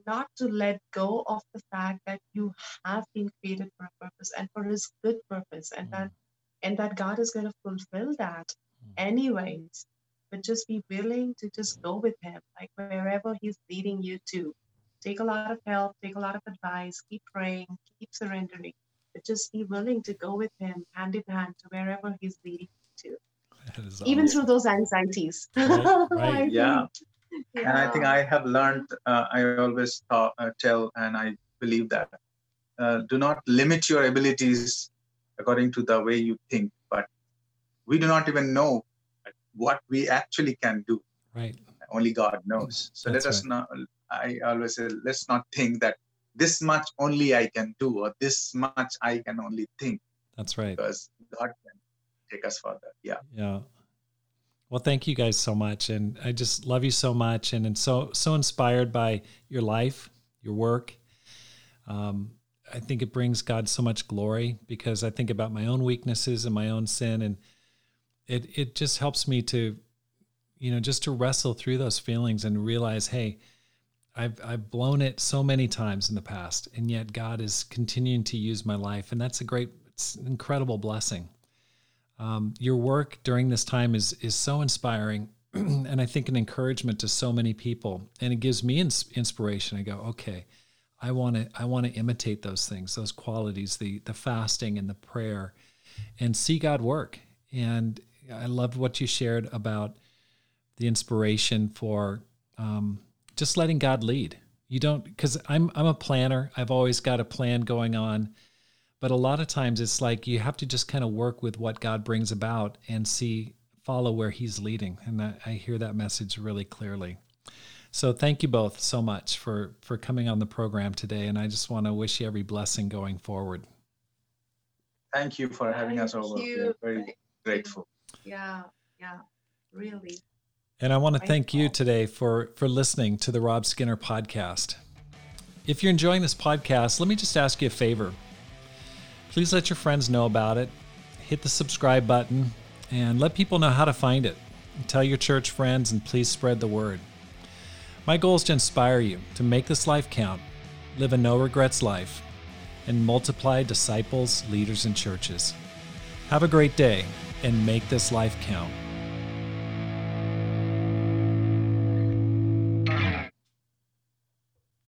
not to let go of the fact that you have been created for a purpose and for His good purpose, and that and that God is going to fulfill that anyways. But just be willing to just go with Him, like wherever He's leading you to. Take a lot of help, take a lot of advice, keep praying, keep surrendering, but just be willing to go with Him hand in hand to wherever He's leading you to even through those anxieties. Right, right. yeah. yeah. And I think I have learned, uh, I always thought, uh, tell, and I believe that uh, do not limit your abilities according to the way you think, but we do not even know what we actually can do. Right. Only God knows. So That's let us right. not, I always say, let's not think that this much only I can do or this much I can only think. That's right. Because God can take us further. Yeah. Yeah. Well, thank you guys so much, and I just love you so much, and, and so so inspired by your life, your work. Um, I think it brings God so much glory because I think about my own weaknesses and my own sin, and it it just helps me to, you know, just to wrestle through those feelings and realize, hey, I've I've blown it so many times in the past, and yet God is continuing to use my life, and that's a great, it's an incredible blessing. Um, your work during this time is is so inspiring, and I think an encouragement to so many people, and it gives me ins- inspiration. I go, okay, I want to I want to imitate those things, those qualities, the the fasting and the prayer, and see God work. And I loved what you shared about the inspiration for um, just letting God lead. You don't because I'm I'm a planner. I've always got a plan going on but a lot of times it's like you have to just kind of work with what God brings about and see, follow where He's leading. And I, I hear that message really clearly. So thank you both so much for for coming on the program today, and I just want to wish you every blessing going forward. Thank you for having thank us over. You. We're very grateful. Yeah, yeah, really. And I want to thank you today for for listening to the Rob Skinner podcast. If you're enjoying this podcast, let me just ask you a favor. Please let your friends know about it. Hit the subscribe button and let people know how to find it. Tell your church friends and please spread the word. My goal is to inspire you to make this life count, live a no regrets life, and multiply disciples, leaders, and churches. Have a great day and make this life count.